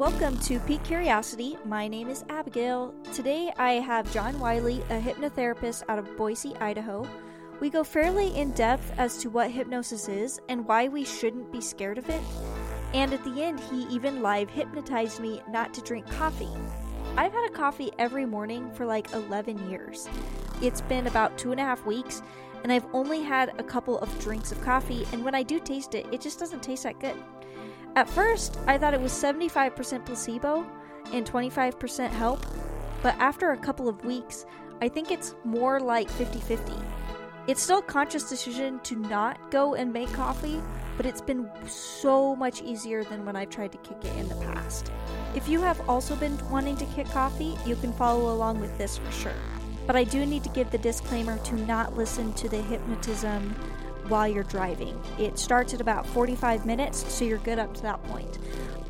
Welcome to Peak Curiosity. My name is Abigail. Today I have John Wiley, a hypnotherapist out of Boise, Idaho. We go fairly in depth as to what hypnosis is and why we shouldn't be scared of it. And at the end, he even live hypnotized me not to drink coffee. I've had a coffee every morning for like 11 years. It's been about two and a half weeks, and I've only had a couple of drinks of coffee, and when I do taste it, it just doesn't taste that good. At first, I thought it was 75% placebo and 25% help, but after a couple of weeks, I think it's more like 50 50. It's still a conscious decision to not go and make coffee, but it's been so much easier than when I've tried to kick it in the past. If you have also been wanting to kick coffee, you can follow along with this for sure. But I do need to give the disclaimer to not listen to the hypnotism while you're driving. It starts at about 45 minutes, so you're good up to that point.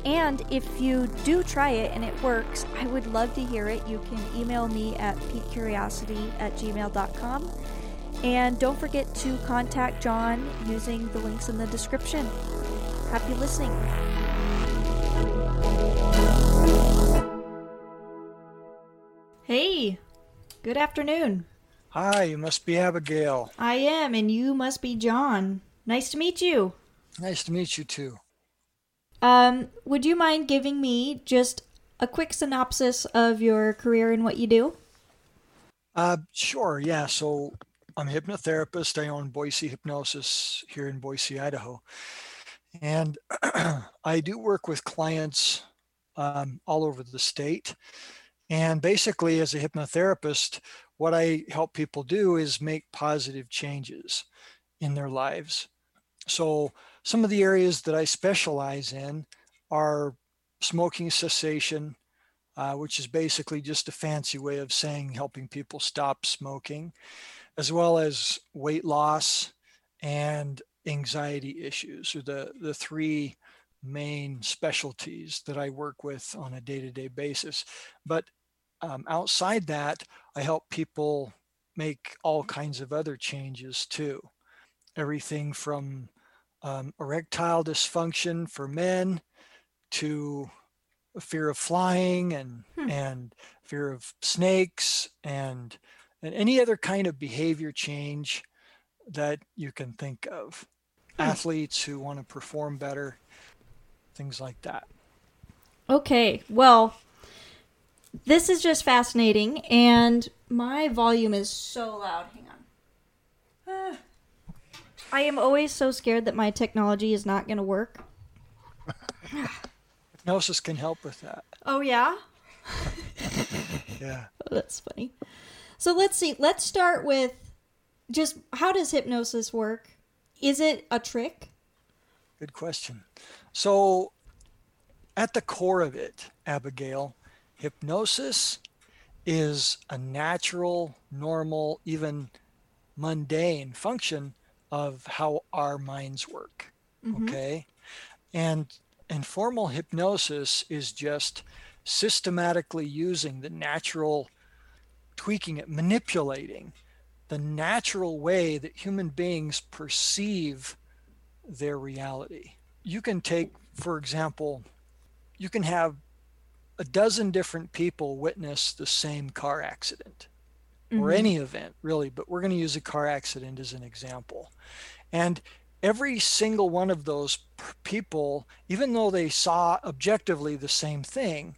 And if you do try it and it works, I would love to hear it. You can email me at peakcuriosity at gmail.com. And don't forget to contact John using the links in the description. Happy listening. Hey, good afternoon. Hi, you must be Abigail. I am, and you must be John. Nice to meet you. Nice to meet you too. Um, would you mind giving me just a quick synopsis of your career and what you do? Uh, sure, yeah. So I'm a hypnotherapist. I own Boise Hypnosis here in Boise, Idaho. And I do work with clients um, all over the state. And basically, as a hypnotherapist, what I help people do is make positive changes in their lives. So, some of the areas that I specialize in are smoking cessation, uh, which is basically just a fancy way of saying helping people stop smoking, as well as weight loss and anxiety issues, are the, the three main specialties that I work with on a day to day basis. But um, outside that, I help people make all kinds of other changes too. Everything from um, erectile dysfunction for men to fear of flying and hmm. and fear of snakes and and any other kind of behavior change that you can think of. Hmm. Athletes who want to perform better, things like that. Okay, well, this is just fascinating, and my volume is so loud. Hang on. Ah. I am always so scared that my technology is not going to work. Hypnosis can help with that. Oh, yeah? yeah. Oh, that's funny. So let's see. Let's start with just how does hypnosis work? Is it a trick? Good question. So, at the core of it, Abigail, hypnosis is a natural, normal, even mundane function of how our minds work. Mm-hmm. Okay. And informal hypnosis is just systematically using the natural, tweaking it, manipulating the natural way that human beings perceive their reality. You can take, for example, you can have a dozen different people witness the same car accident mm-hmm. or any event, really, but we're going to use a car accident as an example. And every single one of those people, even though they saw objectively the same thing,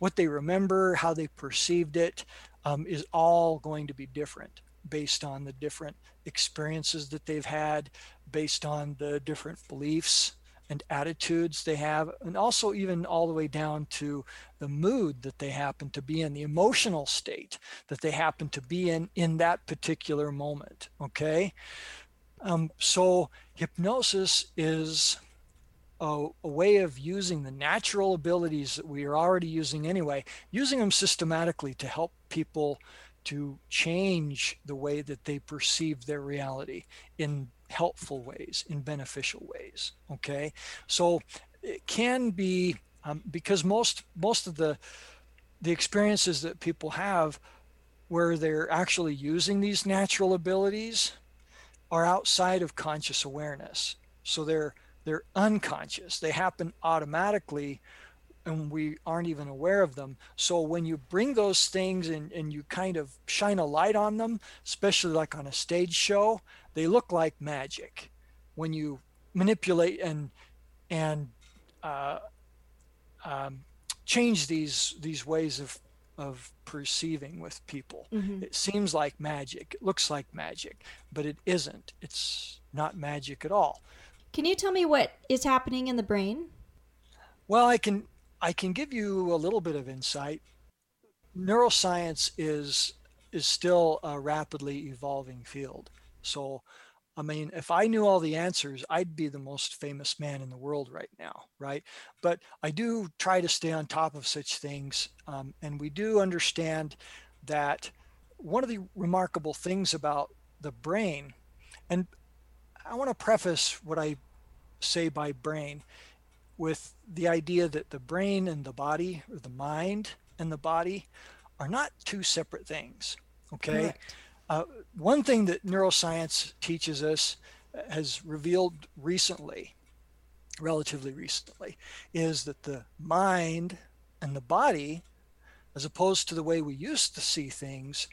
what they remember, how they perceived it, um, is all going to be different based on the different experiences that they've had, based on the different beliefs and attitudes they have, and also even all the way down to the mood that they happen to be in, the emotional state that they happen to be in in that particular moment. Okay. Um, so hypnosis is a, a, way of using the natural abilities that we are already using anyway, using them systematically to help people to change the way that they perceive their reality in helpful ways, in beneficial ways. Okay, so it can be um, because most most of the the experiences that people have where they're actually using these natural abilities are outside of conscious awareness. So they're they're unconscious. They happen automatically and we aren't even aware of them. So when you bring those things and, and you kind of shine a light on them, especially like on a stage show, they look like magic. When you manipulate and and uh, um, change these these ways of of perceiving with people. Mm-hmm. It seems like magic. It looks like magic, but it isn't. It's not magic at all. Can you tell me what is happening in the brain? Well, I can I can give you a little bit of insight. Neuroscience is is still a rapidly evolving field. So, I mean, if I knew all the answers, I'd be the most famous man in the world right now, right? But I do try to stay on top of such things, um, and we do understand that one of the remarkable things about the brain, and I want to preface what I say by brain with the idea that the brain and the body, or the mind and the body, are not two separate things. Okay. Uh, one thing that neuroscience teaches us uh, has revealed recently, relatively recently, is that the mind and the body, as opposed to the way we used to see things,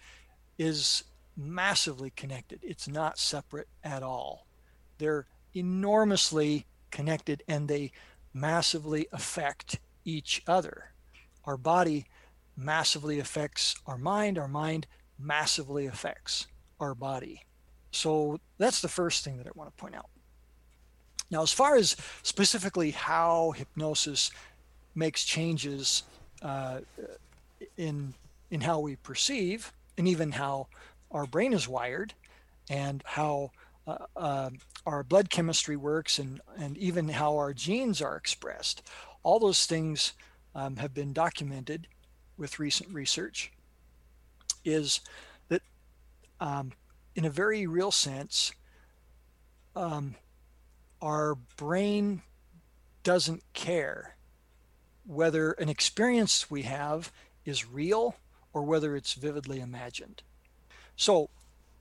is massively connected. It's not separate at all. They're enormously connected and they massively affect each other. Our body massively affects our mind, our mind massively affects our body. So that's the first thing that I want to point out. Now, as far as specifically how hypnosis makes changes uh, in in how we perceive, and even how our brain is wired, and how uh, uh, our blood chemistry works and, and even how our genes are expressed. All those things um, have been documented with recent research. Is that, um, in a very real sense, um, our brain doesn't care whether an experience we have is real or whether it's vividly imagined. So,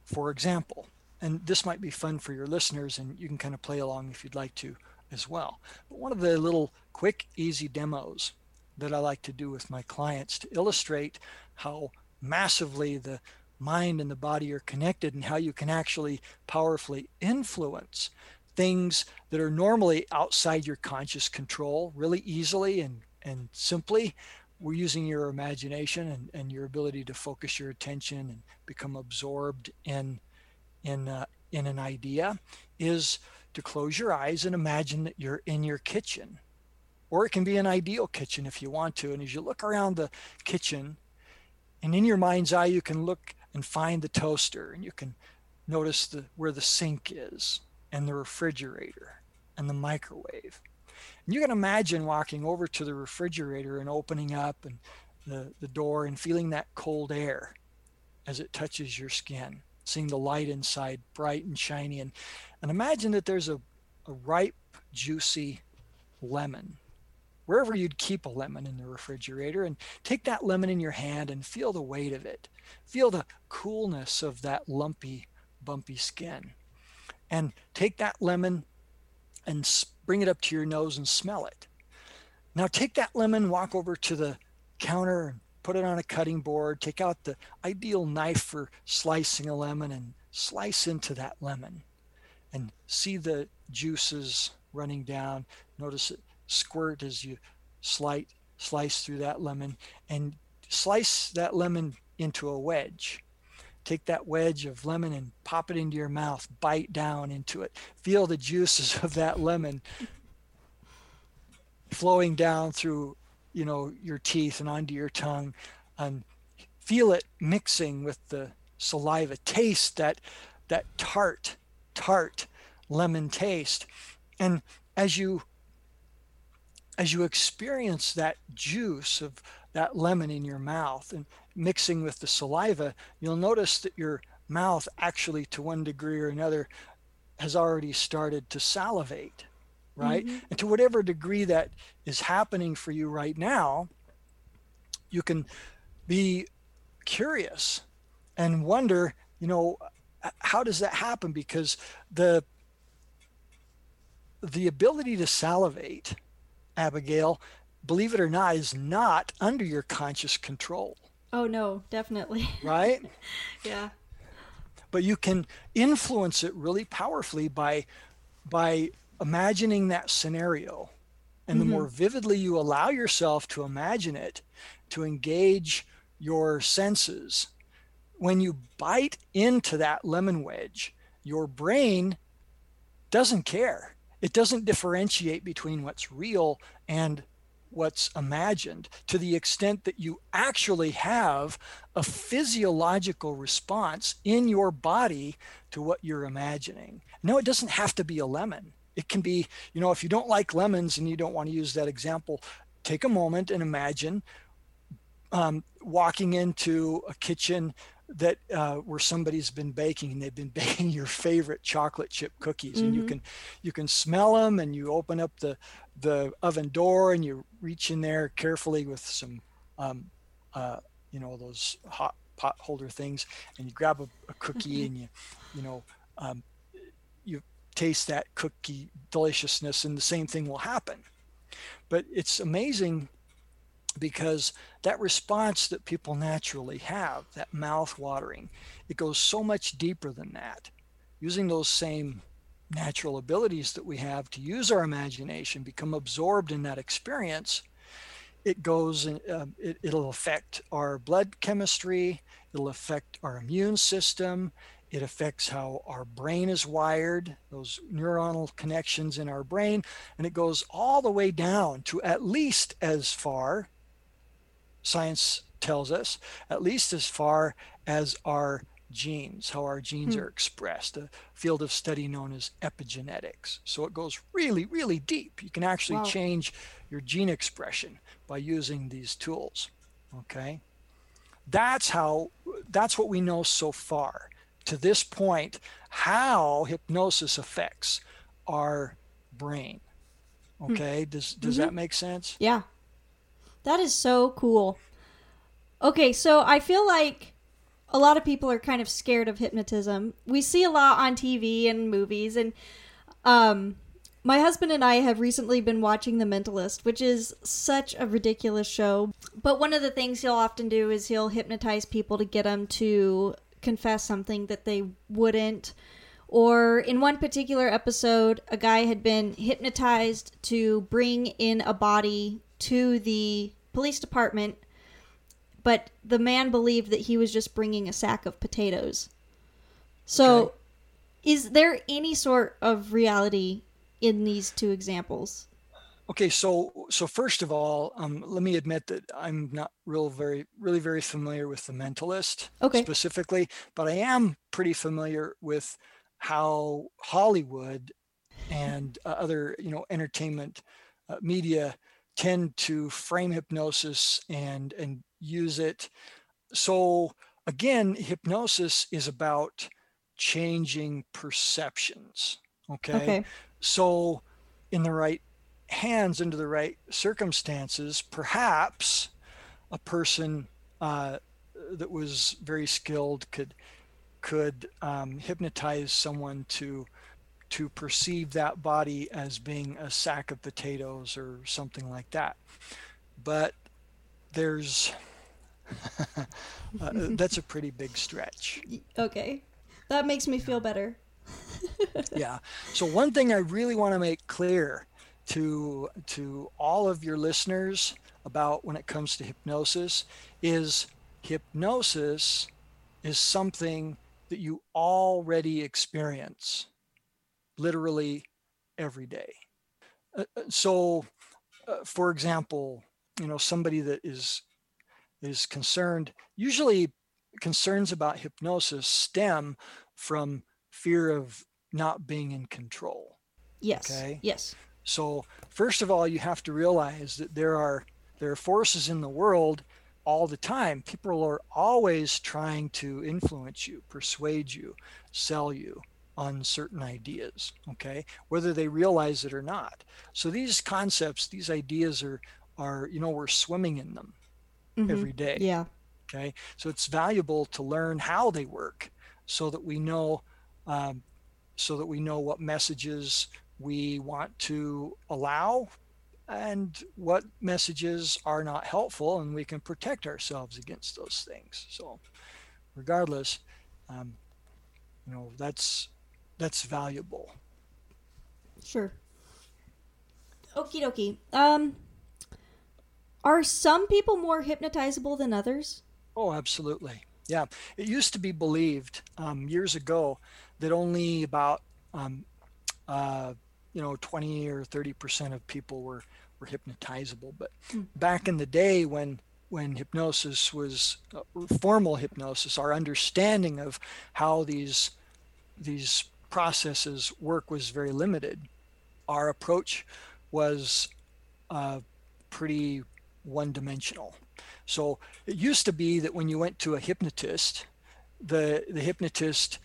for example, and this might be fun for your listeners and you can kind of play along if you'd like to as well. But one of the little quick, easy demos that I like to do with my clients to illustrate how massively the mind and the body are connected and how you can actually powerfully influence things that are normally outside your conscious control really easily and, and simply. We're using your imagination and, and your ability to focus your attention and become absorbed in in uh, in an idea is to close your eyes and imagine that you're in your kitchen. Or it can be an ideal kitchen if you want to. And as you look around the kitchen and in your mind's eye you can look and find the toaster and you can notice the where the sink is and the refrigerator and the microwave. And you can imagine walking over to the refrigerator and opening up and the, the door and feeling that cold air as it touches your skin seeing the light inside bright and shiny. And and imagine that there's a, a ripe juicy lemon wherever you'd keep a lemon in the refrigerator and take that lemon in your hand and feel the weight of it. Feel the coolness of that lumpy bumpy skin. And take that lemon and bring it up to your nose and smell it. Now take that lemon walk over to the counter and put it on a cutting board, take out the ideal knife for slicing a lemon and slice into that lemon. And see the juices running down. Notice it squirt as you slice, slice through that lemon and slice that lemon into a wedge. Take that wedge of lemon and pop it into your mouth, bite down into it. Feel the juices of that lemon flowing down through you know your teeth and onto your tongue and feel it mixing with the saliva taste that that tart tart lemon taste and as you as you experience that juice of that lemon in your mouth and mixing with the saliva you'll notice that your mouth actually to one degree or another has already started to salivate right? Mm-hmm. And to whatever degree that is happening for you right now, you can be curious and wonder, you know, how does that happen? Because the the ability to salivate, Abigail, believe it or not, is not under your conscious control. Oh, no, definitely. Right? yeah. But you can influence it really powerfully by by imagining that scenario. And mm-hmm. the more vividly you allow yourself to imagine it, to engage your senses, when you bite into that lemon wedge, your brain doesn't care. It doesn't differentiate between what's real and what's imagined to the extent that you actually have a physiological response in your body to what you're imagining. No, it doesn't have to be a lemon. It can be, you know, if you don't like lemons and you don't want to use that example, take a moment and imagine um, walking into a kitchen that uh, where somebody's been baking and they've been baking your favorite chocolate chip cookies mm-hmm. and you mm-hmm. can you can smell them and you open up the the oven door and you reach in there carefully with some um, uh, you know those hot pot holder things and you grab a, a cookie mm-hmm. and you you know um, you taste that cookie deliciousness and the same thing will happen but it's amazing because that response that people naturally have, that mouth watering, it goes so much deeper than that. Using those same natural abilities that we have to use our imagination, become absorbed in that experience, it goes and uh, it, it'll affect our blood chemistry, it'll affect our immune system, it affects how our brain is wired, those neuronal connections in our brain, and it goes all the way down to at least as far science tells us, at least as far as our genes, how our genes hmm. are expressed, a field of study known as epigenetics. So it goes really, really deep. You can actually wow. change your gene expression by using these tools. Okay. That's how, that's what we know so far to this point, how hypnosis affects our brain. Hmm. Okay. Does, does mm-hmm. that make sense? Yeah. That is so cool. Okay, so I feel like a lot of people are kind of scared of hypnotism. We see a lot on TV and movies, and um, my husband and I have recently been watching The Mentalist, which is such a ridiculous show. But one of the things he'll often do is he'll hypnotize people to get them to confess something that they wouldn't. Or in one particular episode, a guy had been hypnotized to bring in a body to the police department, but the man believed that he was just bringing a sack of potatoes. So, okay. is there any sort of reality in these two examples? Okay, so so first of all, um, let me admit that I'm not real very really very familiar with the mentalist okay. specifically, but I am pretty familiar with how Hollywood and uh, other you know entertainment uh, media tend to frame hypnosis and and use it. So again, hypnosis is about changing perceptions. Okay. okay. So in the right hands, under the right circumstances, perhaps a person uh, that was very skilled could could um, hypnotize someone to to perceive that body as being a sack of potatoes or something like that. But there's uh, that's a pretty big stretch. Okay. That makes me feel better. yeah. So one thing I really want to make clear to to all of your listeners about when it comes to hypnosis is hypnosis is something that you already experience literally every day. Uh, uh, so, uh, for example, you know, somebody that is is concerned, usually concerns about hypnosis stem from fear of not being in control. Yes. Okay. Yes. So, first of all, you have to realize that there are there are forces in the world all the time. People are always trying to influence you, persuade you, sell you on certain ideas, okay, whether they realize it or not. So these concepts, these ideas are are you know we're swimming in them mm-hmm. every day. Yeah. Okay. So it's valuable to learn how they work, so that we know, um, so that we know what messages we want to allow and what messages are not helpful, and we can protect ourselves against those things. So, regardless, um, you know that's that's valuable. Sure. Okie dokie. Um, are some people more hypnotizable than others? Oh, absolutely. Yeah. It used to be believed um, years ago that only about, um, uh, you know, 20 or 30% of people were, were hypnotizable. But mm. back in the day when when hypnosis was uh, formal hypnosis, our understanding of how these these processes work was very limited. Our approach was uh, pretty one dimensional. So it used to be that when you went to a hypnotist, the, the hypnotist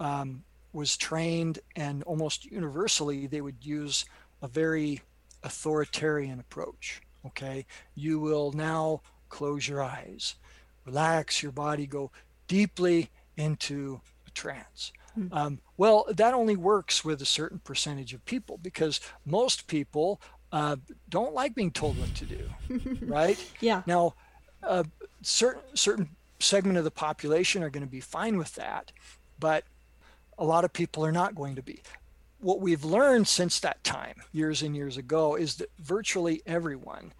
um, was trained and almost universally they would use a very authoritarian approach. Okay, you will now close your eyes, relax your body, go deeply into a trance. Hmm. Um, well, that only works with a certain percentage of people because most people uh, don't like being told what to do, right? Yeah. Now, uh, certain certain segment of the population are going to be fine with that, but a lot of people are not going to be. What we've learned since that time, years and years ago, is that virtually everyone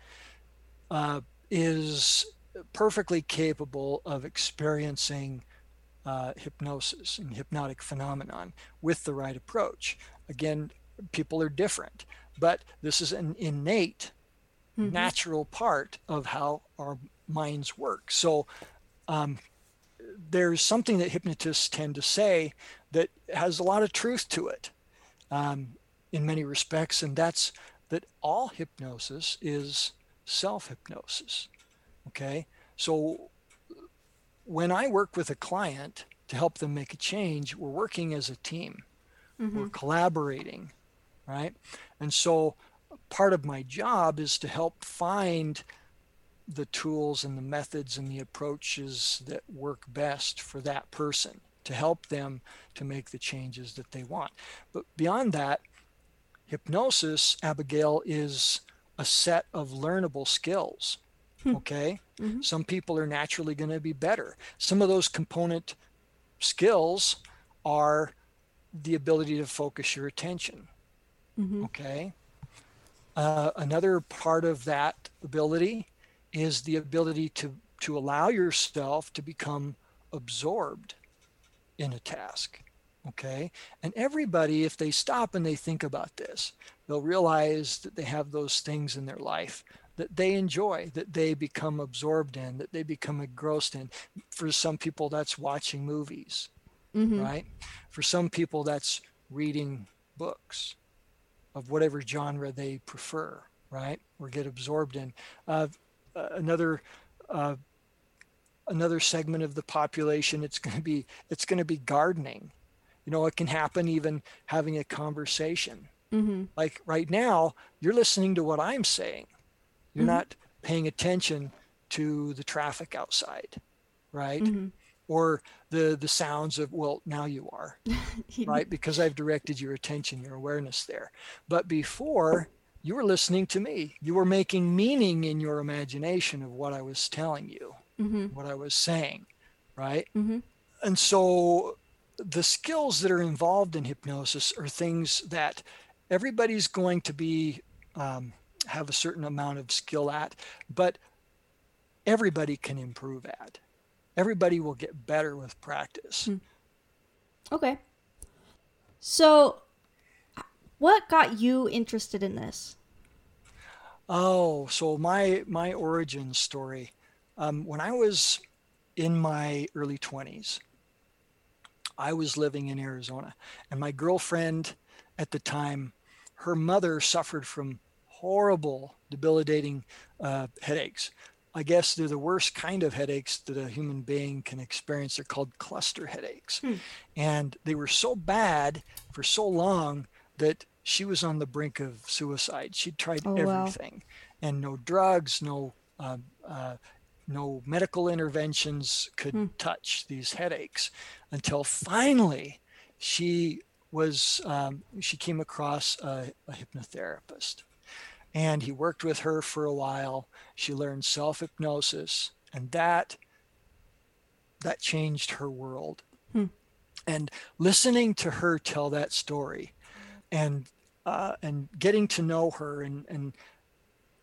uh, is perfectly capable of experiencing uh, hypnosis and hypnotic phenomenon with the right approach. Again, people are different, but this is an innate, mm-hmm. natural part of how our minds work. So um, there's something that hypnotists tend to say that has a lot of truth to it um, in many respects, and that's that all hypnosis is self hypnosis. Okay, so when I work with a client to help them make a change, we're working as a team. Mm-hmm. We're collaborating, right? And so part of my job is to help find the tools and the methods and the approaches that work best for that person to help them to make the changes that they want. But beyond that, hypnosis, Abigail, is a set of learnable skills. Hmm. Okay? Mm-hmm. Some people are naturally going to be better. Some of those component skills are the ability to focus your attention. Mm-hmm. Okay? Uh, another part of that ability is the ability to, to allow yourself to become absorbed in a task. Okay. And everybody, if they stop and they think about this, they'll realize that they have those things in their life that they enjoy, that they become absorbed in, that they become engrossed in. For some people, that's watching movies, mm-hmm. right? For some people, that's reading books of whatever genre they prefer, right? Or get absorbed in. Uh, uh, another uh, another segment of the population, it's going to be it's going to be gardening. You know, it can happen even having a conversation. Mm-hmm. Like right now, you're listening to what I'm saying you're mm-hmm. not paying attention to the traffic outside, right? Mm-hmm. Or the the sounds of well, now you are, right? Because I've directed your attention, your awareness there. But before you were listening to me. You were making meaning in your imagination of what I was telling you, mm-hmm. what I was saying, right? Mm-hmm. And so the skills that are involved in hypnosis are things that everybody's going to be um, have a certain amount of skill at, but everybody can improve at. Everybody will get better with practice. Hmm. Okay. So, what got you interested in this? Oh, so my my origin story. Um, when I was in my early twenties, I was living in Arizona, and my girlfriend at the time, her mother suffered from horrible, debilitating uh, headaches. I guess they're the worst kind of headaches that a human being can experience. They're called cluster headaches. Hmm. And they were so bad for so long that she was on the brink of suicide. She'd tried oh, everything wow. and no drugs, no, uh, uh, no medical interventions could hmm. touch these headaches until finally she was, um, she came across a, a hypnotherapist and he worked with her for a while. She learned self hypnosis, and that that changed her world. Hmm. And listening to her tell that story, and uh, and getting to know her, and and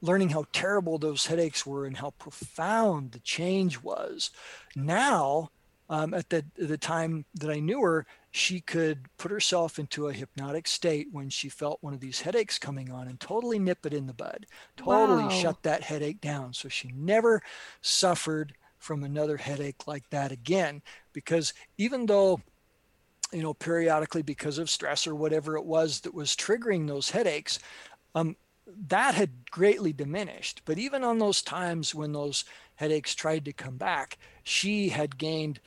learning how terrible those headaches were and how profound the change was. Now, um, at the the time that I knew her, she could put herself into a hypnotic state when she felt one of these headaches coming on and totally nip it in the bud, totally wow. shut that headache down. So she never suffered from another headache like that again. Because even though, you know, periodically because of stress or whatever it was that was triggering those headaches, um, that had greatly diminished. But even on those times when those headaches tried to come back, she had gained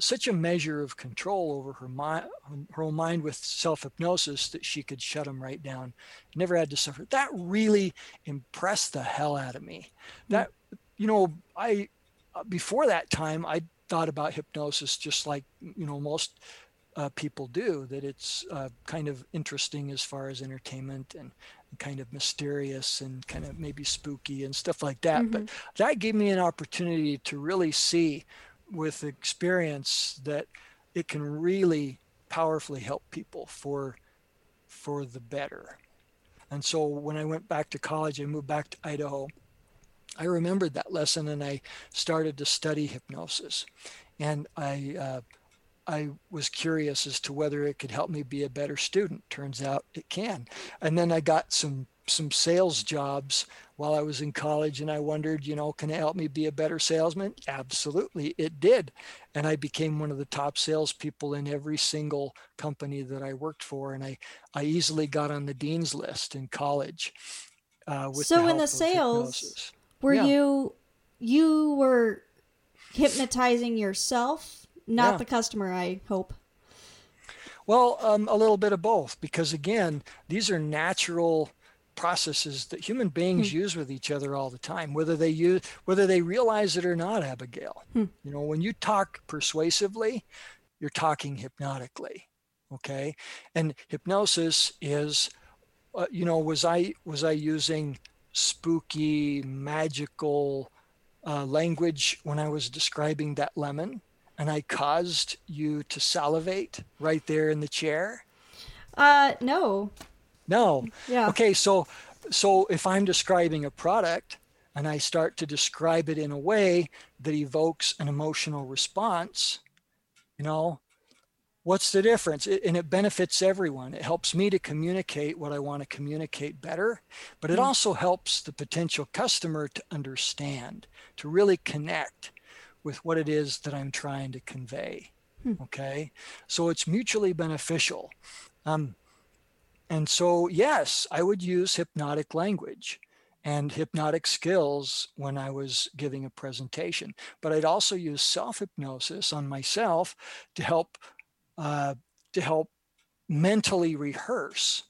such a measure of control over her mind, her own mind with self hypnosis that she could shut him right down. Never had to suffer. That really impressed the hell out of me. Hmm. That you know, I uh, before that time I thought about hypnosis just like you know most uh, people do. That it's uh, kind of interesting as far as entertainment and kind of mysterious and kind of maybe spooky and stuff like that. Mm-hmm. But that gave me an opportunity to really see with experience that it can really powerfully help people for for the better. And so when I went back to college, I moved back to Idaho. I remembered that lesson and I started to study hypnosis. And I uh, I was curious as to whether it could help me be a better student. Turns out it can. And then I got some some sales jobs while I was in college and I wondered, you know, can it help me be a better salesman? Absolutely, it did. And I became one of the top salespeople in every single company that I worked for. And I, I easily got on the dean's list in college. Uh, so the in the sales, hypnosis. were yeah. you, you were hypnotizing yourself, not yeah. the customer, I hope. Well, um, a little bit of both, because again, these are natural processes that human beings hmm. use with each other all the time whether they use whether they realize it or not abigail hmm. you know when you talk persuasively you're talking hypnotically okay and hypnosis is uh, you know was i was i using spooky magical uh, language when i was describing that lemon and i caused you to salivate right there in the chair uh no no. Yeah. Okay, so so if I'm describing a product and I start to describe it in a way that evokes an emotional response, you know, what's the difference? It, and it benefits everyone. It helps me to communicate what I want to communicate better, but it mm. also helps the potential customer to understand, to really connect with what it is that I'm trying to convey. Hmm. Okay. So it's mutually beneficial. Um, and so, yes, I would use hypnotic language and hypnotic skills when I was giving a presentation. But I'd also use self hypnosis on myself to help uh, to help mentally rehearse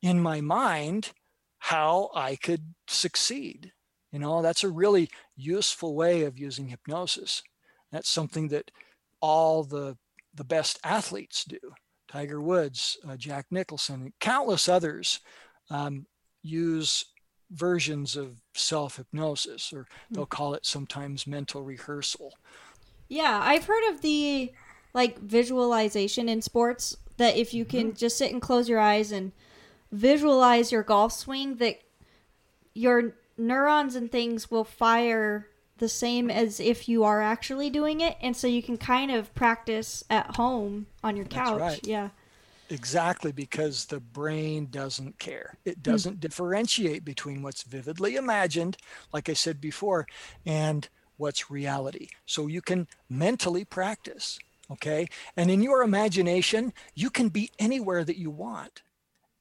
in my mind how I could succeed. You know, that's a really useful way of using hypnosis. That's something that all the the best athletes do. Tiger Woods, uh, Jack Nicklaus, countless others um, use versions of self hypnosis, or hmm. they'll call it sometimes mental rehearsal. Yeah, I've heard of the like visualization in sports that if you can mm-hmm. just sit and close your eyes and visualize your golf swing, that your neurons and things will fire the same as if you are actually doing it and so you can kind of practice at home on your couch right. yeah exactly because the brain doesn't care it hmm. doesn't mm. differentiate between what's vividly imagined like i said before and what's reality so you can mentally practice okay and in your imagination you can be anywhere that you want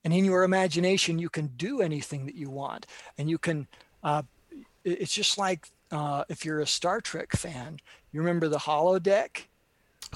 and in your imagination you can do anything that you want and you can uh, it's just like uh, if you're a Star Trek fan, you remember the holodeck?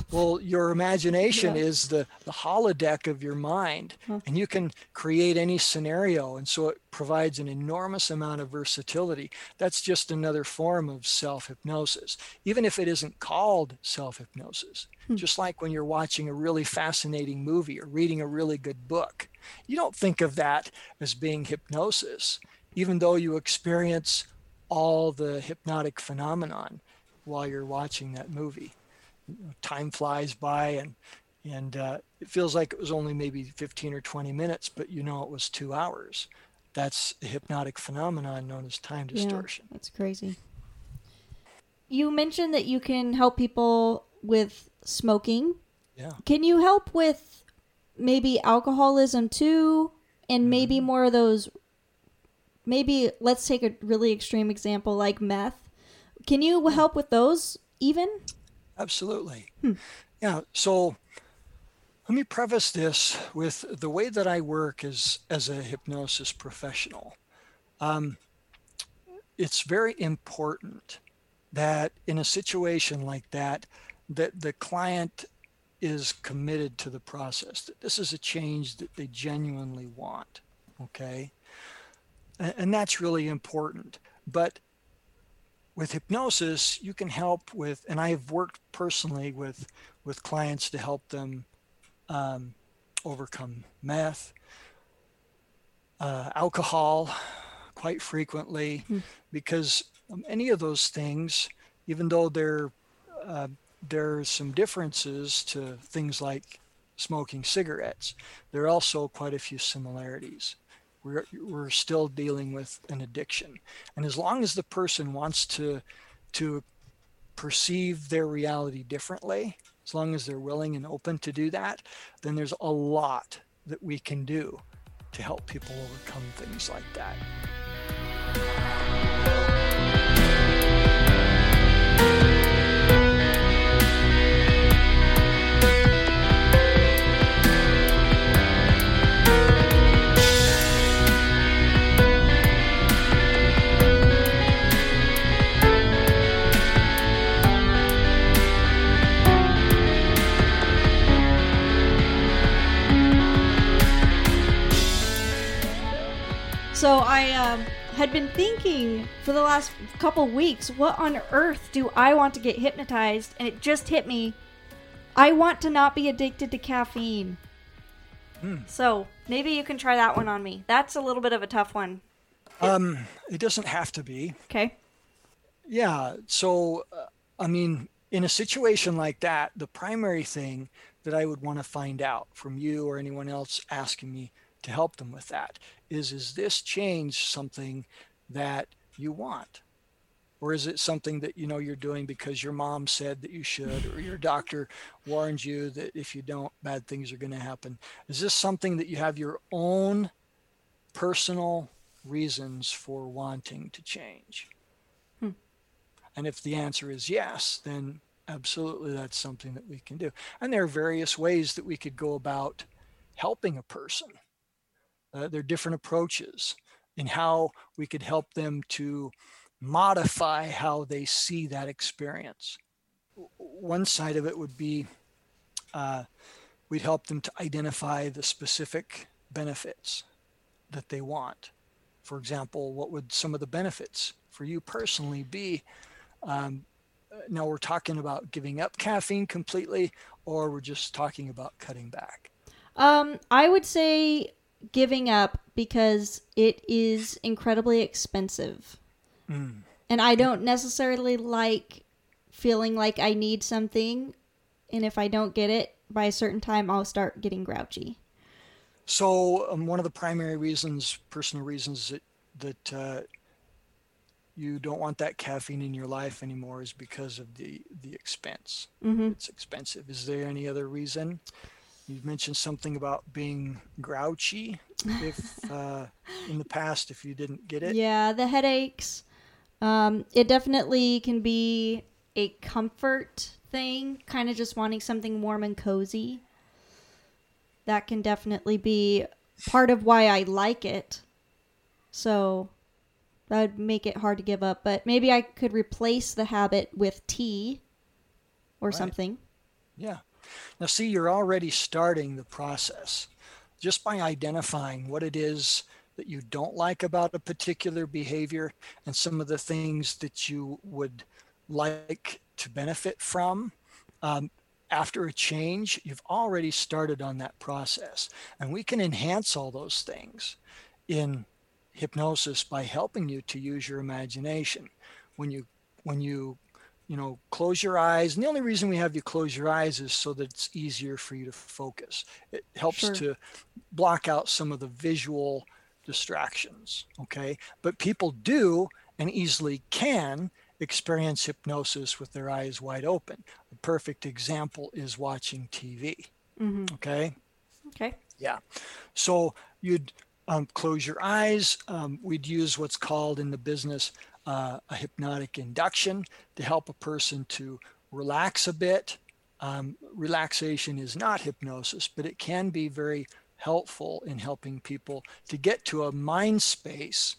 Well, your imagination Yeah. is the, the holodeck of your mind, Huh. and you can create any scenario. And so it provides an enormous amount of versatility. That's just another form of self hypnosis, even if it isn't called self hypnosis. Hmm. Just like when you're watching a really fascinating movie or reading a really good book, you don't think of that as being hypnosis, even though you experience all the hypnotic phenomenon while you're watching that movie time flies by and and uh, it feels like it was only maybe 15 or 20 minutes but you know it was two hours that's a hypnotic phenomenon known as time distortion. Yeah. That's crazy. You mentioned that you can help people with smoking. yeah Can you help with maybe alcoholism too? And maybe Mm-hmm. more of those. Maybe let's take a really extreme example like meth. Can you help with those even? absolutely Hmm. yeah so let me preface this with the way that i work as as a hypnosis professional um, it's very important that in a situation like that that the client is committed to the process that this is a change that they genuinely want okay and that's really important but with hypnosis you can help with and i've worked personally with with clients to help them um, overcome meth uh, alcohol quite frequently Hmm. because um, any of those things even though there uh, there are some differences to things like smoking cigarettes there are also quite a few similarities we're, we're still dealing with an addiction. And as long as the person wants to to perceive their reality differently as long as they're willing and open to do that then there's a lot that we can do to help people overcome things like that So I um, had been thinking for the last couple weeks, what on earth do I want to get hypnotized? And it just hit me. I want to not be addicted to caffeine. Hmm. So maybe you can try that one on me. That's a little bit of a tough one. um, it doesn't have to be Okay. Yeah. So, uh, I mean, in a situation like that, the primary thing that I would want to find out from you or anyone else asking me to help them with that is is this change something that you want? Or is it something that you know you're doing because your mom said that you should, or your doctor warned you that if you don't, bad things are going to happen? Is this something that you have your own personal reasons for wanting to change? Hmm. And if the answer is yes, then absolutely that's something that we can do. And there are various ways that we could go about helping a person. Uh, there are different approaches in how we could help them to modify how they see that experience. One side of it would be uh, we'd help them to identify the specific benefits that they want. For example, what would some of the benefits for you personally be um, now we're talking about giving up caffeine completely, or we're just talking about cutting back. Um, I would say giving up because it is incredibly expensive. Mm. And I don't necessarily like feeling like I need something. And if I don't get it by a certain time, I'll start getting grouchy. So um, one of the primary reasons, personal reasons that that uh, you don't want that caffeine in your life anymore is because of the the expense. Mm-hmm. It's expensive. Is there any other reason? You mentioned something about being grouchy if uh, in the past if you didn't get it. Yeah, the headaches. Um, it definitely can be a comfort thing, kind of just wanting something warm and cozy. That can definitely be part of why I like it. So that would make it hard to give up. But maybe I could replace the habit with tea or Right. something. Yeah. Now, see, you're already starting the process just by identifying what it is that you don't like about a particular behavior and some of the things that you would like to benefit from. Um, after a change, you've already started on that process. And we can enhance all those things in hypnosis by helping you to use your imagination. When you when you you know close your eyes, and the only reason we have you close your eyes is so that it's easier for you to focus. It helps sure. to block out some of the visual distractions. Okay, but people do and easily can experience hypnosis with their eyes wide open. A perfect example is watching TV. Mm-hmm. Okay. Okay. Yeah. So you'd um, close your eyes. Um, we'd use what's called in the business uh, a hypnotic induction to help a person to relax a bit. Um, relaxation is not hypnosis, but it can be very helpful in helping people to get to a mind space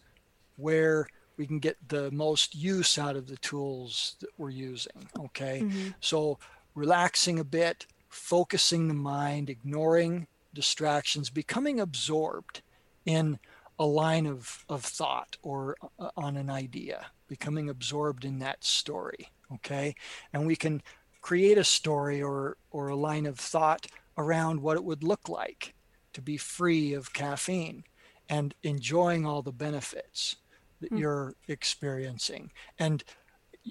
where we can get the most use out of the tools that we're using. Okay. Mm-hmm. So relaxing a bit, focusing the mind, ignoring distractions, becoming absorbed in a line of, of thought or uh, on an idea, becoming absorbed in that story. Okay. And we can create a story or, or a line of thought around what it would look like to be free of caffeine and enjoying all the benefits that mm. you're experiencing. And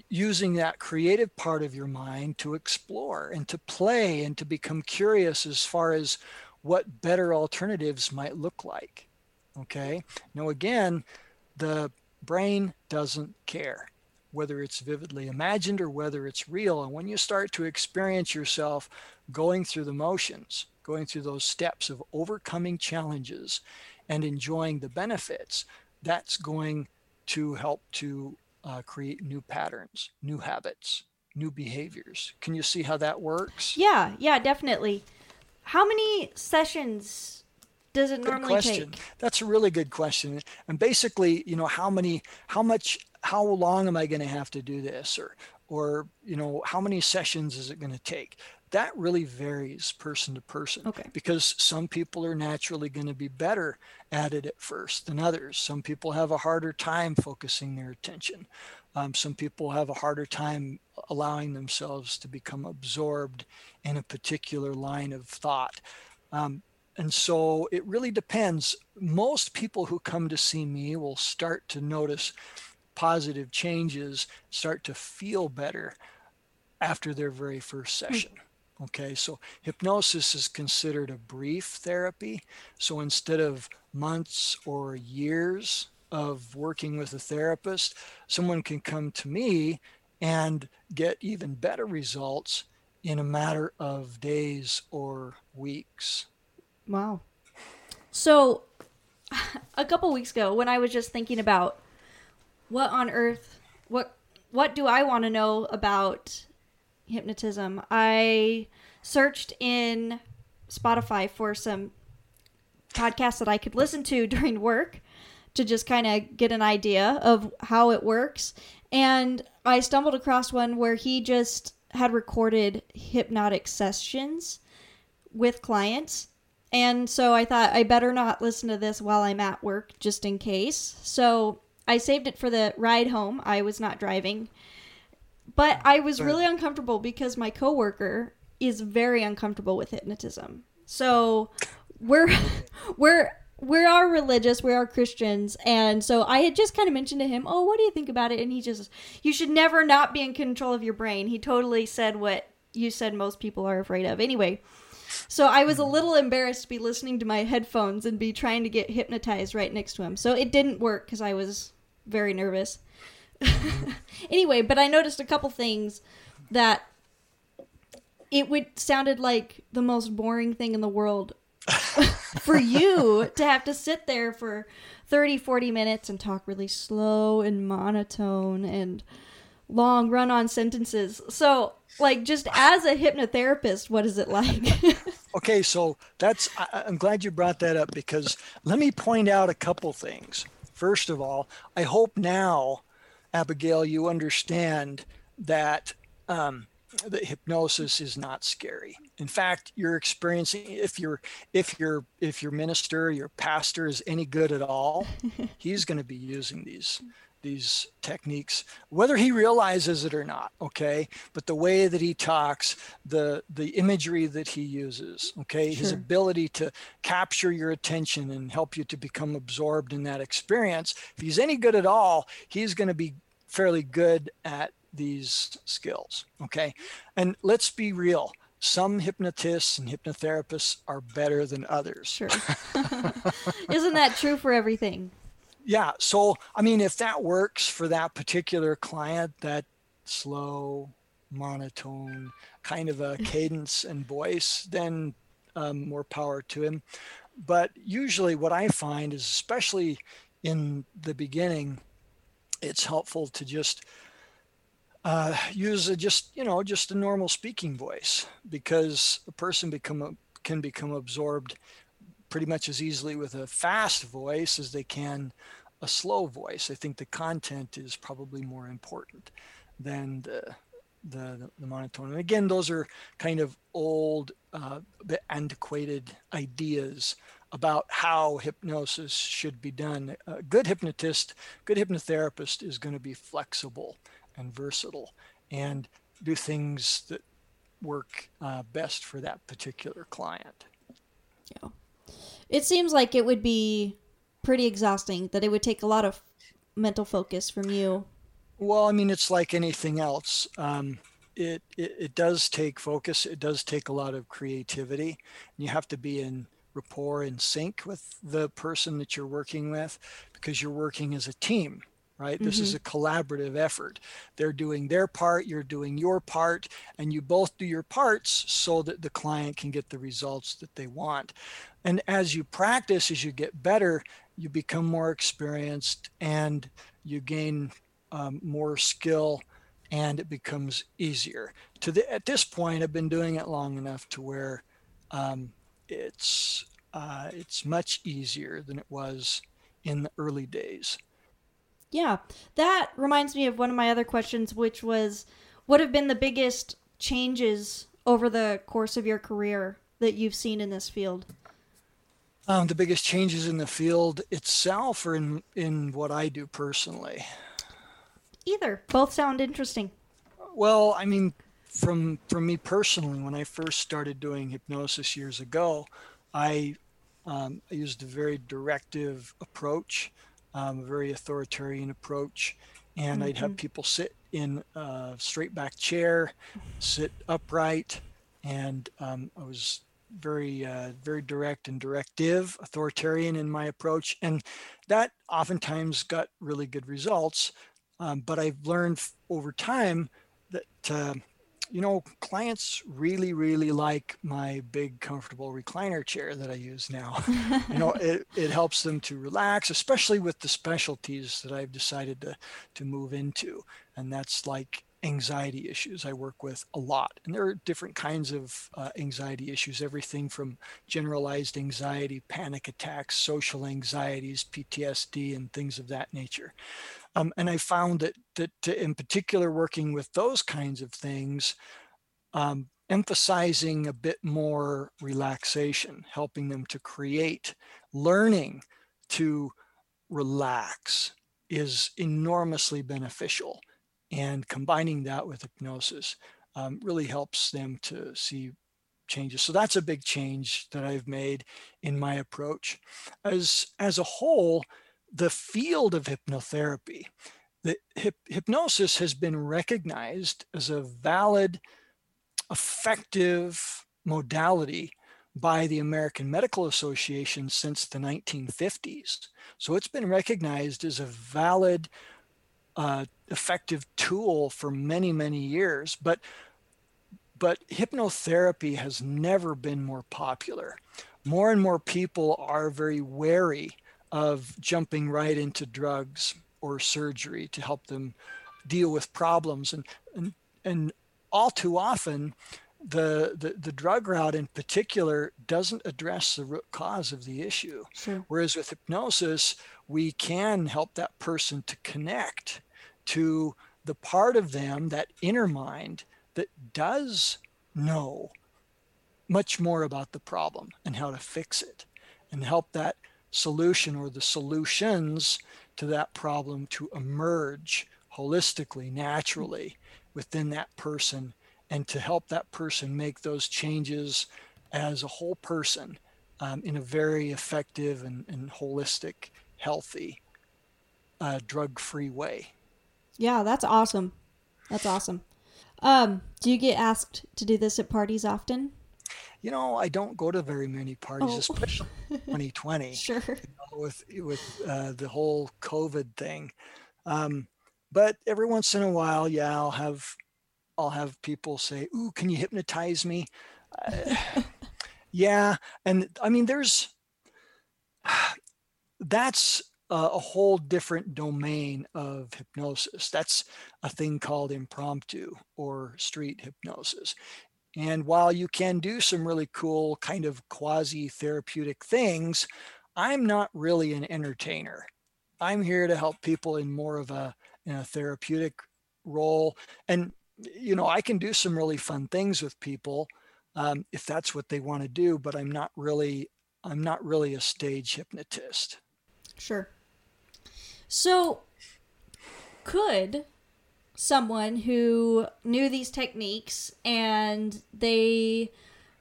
using that creative part of your mind to explore and to play and to become curious as far as what better alternatives might look like. Okay. Now, again, the brain doesn't care whether it's vividly imagined or whether it's real. And when you start to experience yourself going through the motions, going through those steps of overcoming challenges and enjoying the benefits, that's going to help to uh, create new patterns, new habits, new behaviors. Can you see how that works? Yeah, yeah, definitely. How many sessions does it good normally question. take? That's a really good question. And basically, you know, how many, how much, how long am I going to have to do this, or, or you know, how many sessions is it going to take? That really varies person to person. Okay. Because some people are naturally going to be better at it at first than others. Some people have a harder time focusing their attention. Um, some people have a harder time allowing themselves to become absorbed in a particular line of thought. Um, and so it really depends. Most people who come to see me will start to notice positive changes, start to feel better after their very first hmm. session. Okay, so hypnosis is considered a brief therapy. So instead of months or years of working with a therapist, someone can come to me and get even better results in a matter of days or weeks. Wow. So, a couple weeks ago, when I was just thinking about what on earth, what what do I want to know about hypnotism, I searched in Spotify for some podcasts that I could listen to during work to just kind of get an idea of how it works. And I stumbled across one where he just had recorded hypnotic sessions with clients and so I thought I better not listen to this while I'm at work just in case. So I saved it for the ride home. I was not driving. But I was really uncomfortable because my coworker is very uncomfortable with hypnotism. So we're we're we are religious, we are Christians, and so I had just kind of mentioned to him, "Oh, what do you think about it?" And he just, "You should never not be in control of your brain." He totally said what you said most people are afraid of. Anyway, so I was a little embarrassed to be listening to my headphones and be trying to get hypnotized right next to him. So it didn't work because I was very nervous. anyway, but I noticed a couple things that it would sounded like the most boring thing in the world for you to have to sit there for 30 40 minutes and talk really slow and monotone and long run on sentences. So, like, just as a hypnotherapist, what is it like? okay, so that's, I, I'm glad you brought that up because let me point out a couple things. First of all, I hope now, Abigail, you understand that um, that hypnosis is not scary. In fact, you're experiencing if your if your if your minister, your pastor is any good at all, he's going to be using these these techniques whether he realizes it or not okay but the way that he talks the the imagery that he uses okay sure. his ability to capture your attention and help you to become absorbed in that experience if he's any good at all he's going to be fairly good at these skills. Okay. And let's be real. Some hypnotists and hypnotherapists are better than others. Sure. Isn't that true for everything? Yeah. So, I mean, if that works for that particular client, that slow, monotone kind of a cadence and voice, then um, more power to him. But usually, what I find is, especially in the beginning, it's helpful to just uh, use a just you know just a normal speaking voice because a person become a, can become absorbed pretty much as easily with a fast voice as they can a slow voice. I think the content is probably more important than the the, the monotone. And again, those are kind of old, uh, antiquated ideas about how hypnosis should be done. A good hypnotist, good hypnotherapist is going to be flexible and versatile and do things that work uh, best for that particular client. Yeah. It seems like it would be pretty exhausting, that it would take a lot of mental focus from you. Well, I mean, it's like anything else. Um, it, it, it does take focus. It does take a lot of creativity. And You have to be in rapport and sync with the person that you're working with because you're working as a team right? Mm-hmm. This is mm-hmm. a collaborative effort. They're doing their part, you're doing your part, and you both do your parts so that the client can get the results that they want. And as you practice, as you get better, you become more experienced and you gain um, more skill and it becomes easier. To the, at this point, I've been doing it long enough to where um, it's uh, it's much easier than it was in the early days. Yeah, that reminds me of one of my other questions, which was what have been the biggest changes over the course of your career that you've seen in this field? Um, the biggest changes in the field itself or in, in what I do personally? Either. Both sound interesting. Well, I mean, from from me personally, when I first started doing hypnosis years ago, I, um, I used a very directive approach um, a very authoritarian approach. And mm-hmm. I'd have mm-hmm. people sit in a straight back chair, sit upright, and um, I was very uh, very direct and directive authoritarian in my approach and that oftentimes got really good results um, but i've learned over time that uh, you know, clients really, really like my big, comfortable recliner chair that I use now. you know, it, it helps them to relax, especially with the specialties that I've decided to, to move into. And that's like anxiety issues I work with a lot. And there are different kinds of uh, anxiety issues, everything from generalized anxiety, panic attacks, social anxieties, PTSD, and things of that nature. Um, and I found that, that in particular, working with those kinds of things, um, emphasizing a bit more relaxation, helping them to create, learning to relax is enormously beneficial. And combining that with hypnosis um, really helps them to see changes. So that's a big change that I've made in my approach. As, as a whole, the field of hypnotherapy, the hip, hypnosis has been recognized as a valid, effective modality by the American Medical Association since the 1950s. So it's been recognized as a valid, uh, effective tool for many, many years. But but hypnotherapy has never been more popular. More and more people are very wary of jumping right into drugs or surgery to help them deal with problems and and, and all too often the, the, the drug route in particular doesn't address the root cause of the issue. Sure. Whereas with hypnosis, we can help that person to connect to the part of them, that inner mind, that does know much more about the problem and how to fix it and help that solution or the solutions to that problem to emerge holistically, naturally within that person and to help that person make those changes as a whole person um, in a very effective and, and holistic, healthy, uh, drug free way. Yeah, that's awesome. That's awesome. Um, do you get asked to do this at parties often? You know, I don't go to very many parties, oh. especially 2020. sure. You know, with with uh, the whole COVID thing, um, but every once in a while, yeah, I'll have I'll have people say, "Ooh, can you hypnotize me?" Uh, yeah, and I mean, there's that's a whole different domain of hypnosis. That's a thing called impromptu or street hypnosis. And while you can do some really cool kind of quasi therapeutic things, I'm not really an entertainer. I'm here to help people in more of a, a therapeutic role. And, you know, I can do some really fun things with people um, if that's what they want to do, but I'm not really, I'm not really a stage hypnotist. Sure. So, could someone who knew these techniques and they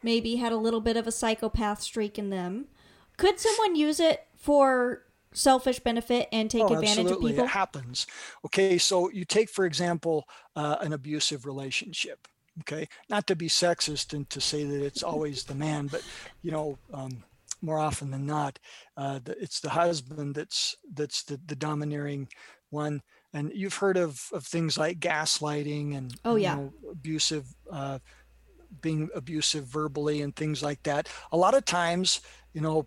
maybe had a little bit of a psychopath streak in them, could someone use it for selfish benefit and take oh, advantage absolutely. of people? It happens. Okay, so you take, for example, uh, an abusive relationship. Okay, not to be sexist and to say that it's always the man, but you know, um, more often than not, uh, the, it's the husband that's that's the, the domineering one. And you've heard of, of things like gaslighting and oh yeah, know, abusive, uh, being abusive verbally and things like that. A lot of times, you know,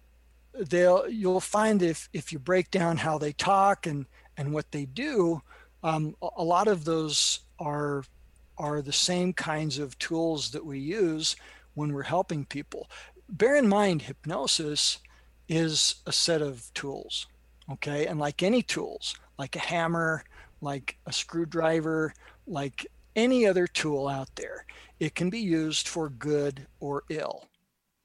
they'll you'll find if if you break down how they talk and and what they do, um, a lot of those are are the same kinds of tools that we use when we're helping people bear in mind, hypnosis is a set of tools. Okay. And like any tools, like a hammer, like a screwdriver, like any other tool out there, it can be used for good or ill.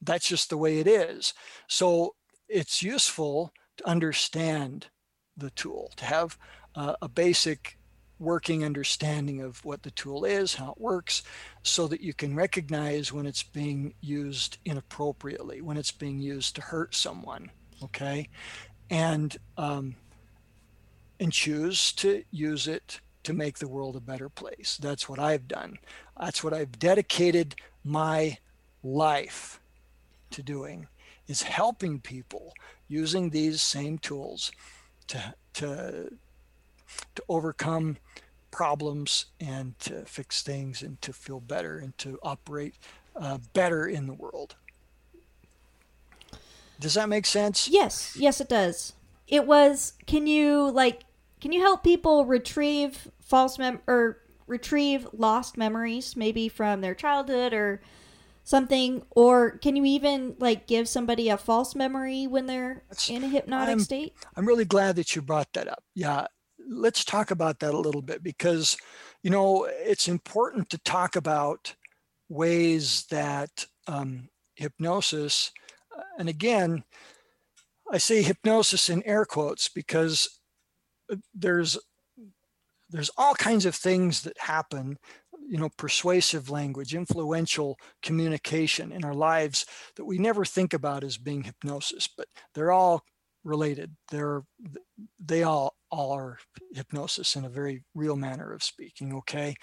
That's just the way it is. So it's useful to understand the tool, to have a basic working understanding of what the tool is, how it works, so that you can recognize when it's being used inappropriately, when it's being used to hurt someone. Okay, and um, and choose to use it to make the world a better place. That's what I've done. That's what I've dedicated my life to doing is helping people using these same tools to to to overcome problems and to fix things and to feel better and to operate uh, better in the world. Does that make sense? Yes, yes, it does. It was. Can you like? Can you help people retrieve false mem or retrieve lost memories, maybe from their childhood or something? Or can you even like give somebody a false memory when they're in a hypnotic I'm, state? I'm really glad that you brought that up. Yeah, let's talk about that a little bit because, you know, it's important to talk about ways that um, hypnosis, uh, and again, I say hypnosis in air quotes because there's there's all kinds of things that happen you know persuasive language influential communication in our lives that we never think about as being hypnosis but they're all related they're they all all are hypnosis in a very real manner of speaking. Okay.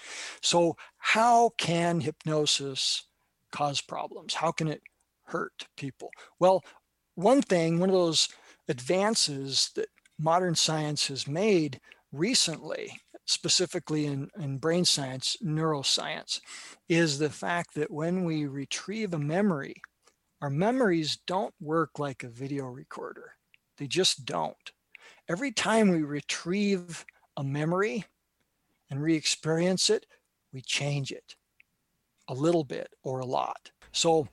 So, how can hypnosis cause problems? How can it hurt people? Well, one thing, one of those advances that modern science has made recently, specifically in, in brain science, neuroscience, is the fact that when we retrieve a memory, our memories don't work like a video recorder. They just don't every time we retrieve a memory and re experience it, we change it a little bit or a lot. So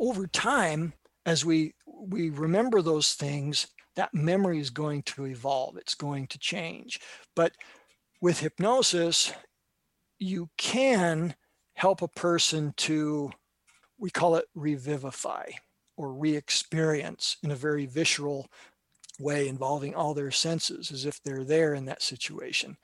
over time, as we we remember those things, that memory is going to evolve. It's going to change. But with hypnosis, you can help a person to, we call it revivify or re experience in a very visceral way involving all their senses as if they're there in that situation.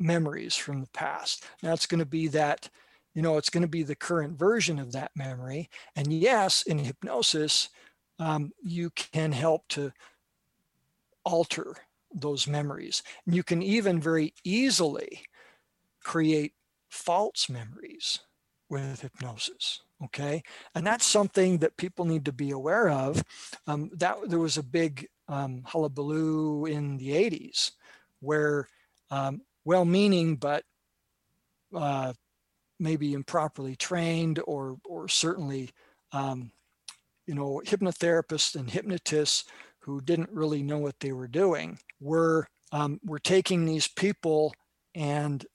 Memories from the past. Now it's going to be that, you know, it's going to be the current version of that memory. And yes, in hypnosis, um, you can help to alter those memories. And you can even very easily create false memories with hypnosis. Okay, and that's something that people need to be aware of. Um, that there was a big um, hullabaloo in the 80s where um, well-meaning but uh, maybe improperly trained or or certainly um, you know hypnotherapists and hypnotists who didn't really know what they were doing were um, were taking these people and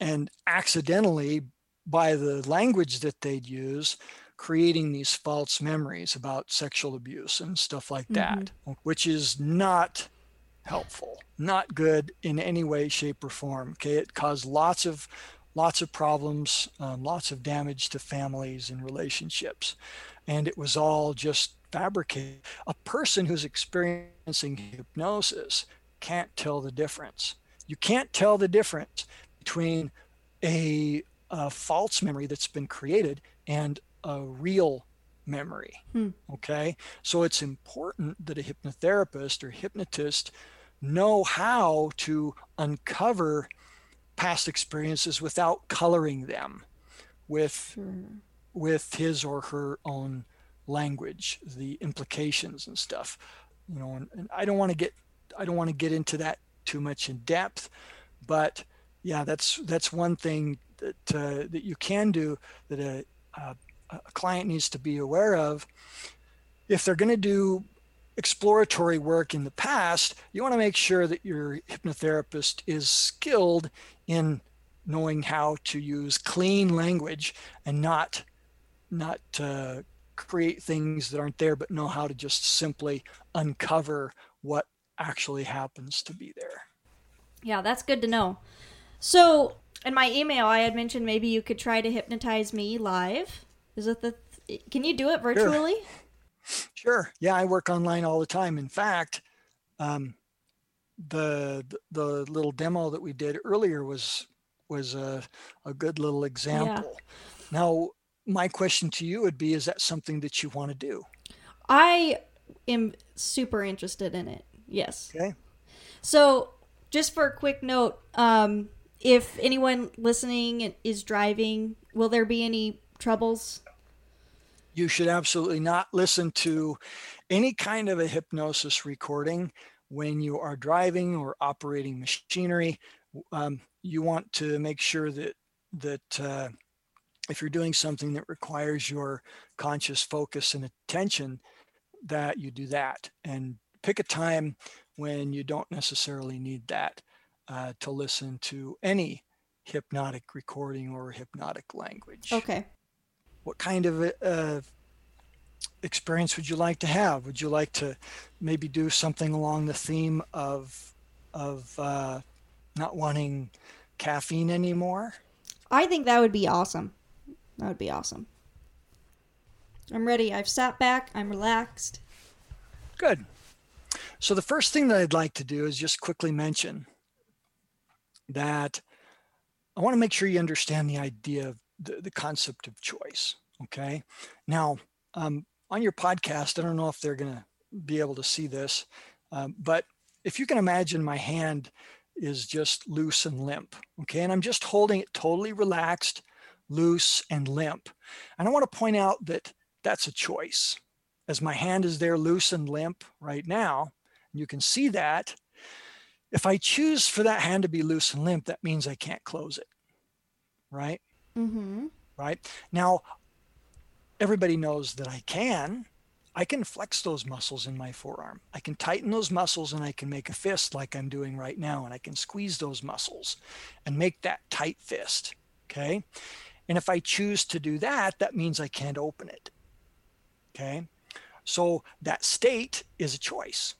and accidentally by the language that they'd use creating these false memories about sexual abuse and stuff like that mm-hmm. which is not helpful not good in any way shape or form okay it caused lots of lots of problems um, lots of damage to families and relationships and it was all just fabricated a person who's experiencing hypnosis can't tell the difference you can't tell the difference between a, a false memory that's been created and a real memory. Hmm. Okay. So it's important that a hypnotherapist or hypnotist know how to uncover past experiences without coloring them with with his or her own language, the implications and stuff. You know, and, and I don't want to get I don't want to get into that too much in depth, but yeah, that's that's one thing that uh, that you can do that a, a, a client needs to be aware of. If they're going to do exploratory work in the past, you want to make sure that your hypnotherapist is skilled in knowing how to use clean language and not not uh, create things that aren't there, but know how to just simply uncover what actually happens to be there. Yeah, that's good to know. So, in my email, I had mentioned maybe you could try to hypnotize me live. Is it the? Th- can you do it virtually? Sure. sure. Yeah, I work online all the time. In fact, um, the the little demo that we did earlier was was a, a good little example. Yeah. Now, my question to you would be: Is that something that you want to do? I am super interested in it. Yes. Okay. So, just for a quick note, um, if anyone listening is driving, will there be any troubles? You should absolutely not listen to any kind of a hypnosis recording when you are driving or operating machinery. Um, you want to make sure that that uh, if you're doing something that requires your conscious focus and attention, that you do that and pick a time when you don't necessarily need that uh, to listen to any hypnotic recording or hypnotic language. Okay. What kind of uh, experience would you like to have? Would you like to maybe do something along the theme of of uh, not wanting caffeine anymore? I think that would be awesome. That would be awesome. I'm ready. I've sat back. I'm relaxed. Good. So the first thing that I'd like to do is just quickly mention that I want to make sure you understand the idea of the, the concept of choice. Okay. Now, um, on your podcast, I don't know if they're going to be able to see this, um, but if you can imagine my hand is just loose and limp. Okay. And I'm just holding it totally relaxed, loose, and limp. And I want to point out that that's a choice. As my hand is there loose and limp right now, and you can see that, if I choose for that hand to be loose and limp, that means I can't close it. Right? Mm-hmm. Right? Now, everybody knows that I can. I can flex those muscles in my forearm. I can tighten those muscles and I can make a fist like I'm doing right now. And I can squeeze those muscles and make that tight fist. Okay. And if I choose to do that, that means I can't open it. Okay. So that state is a choice.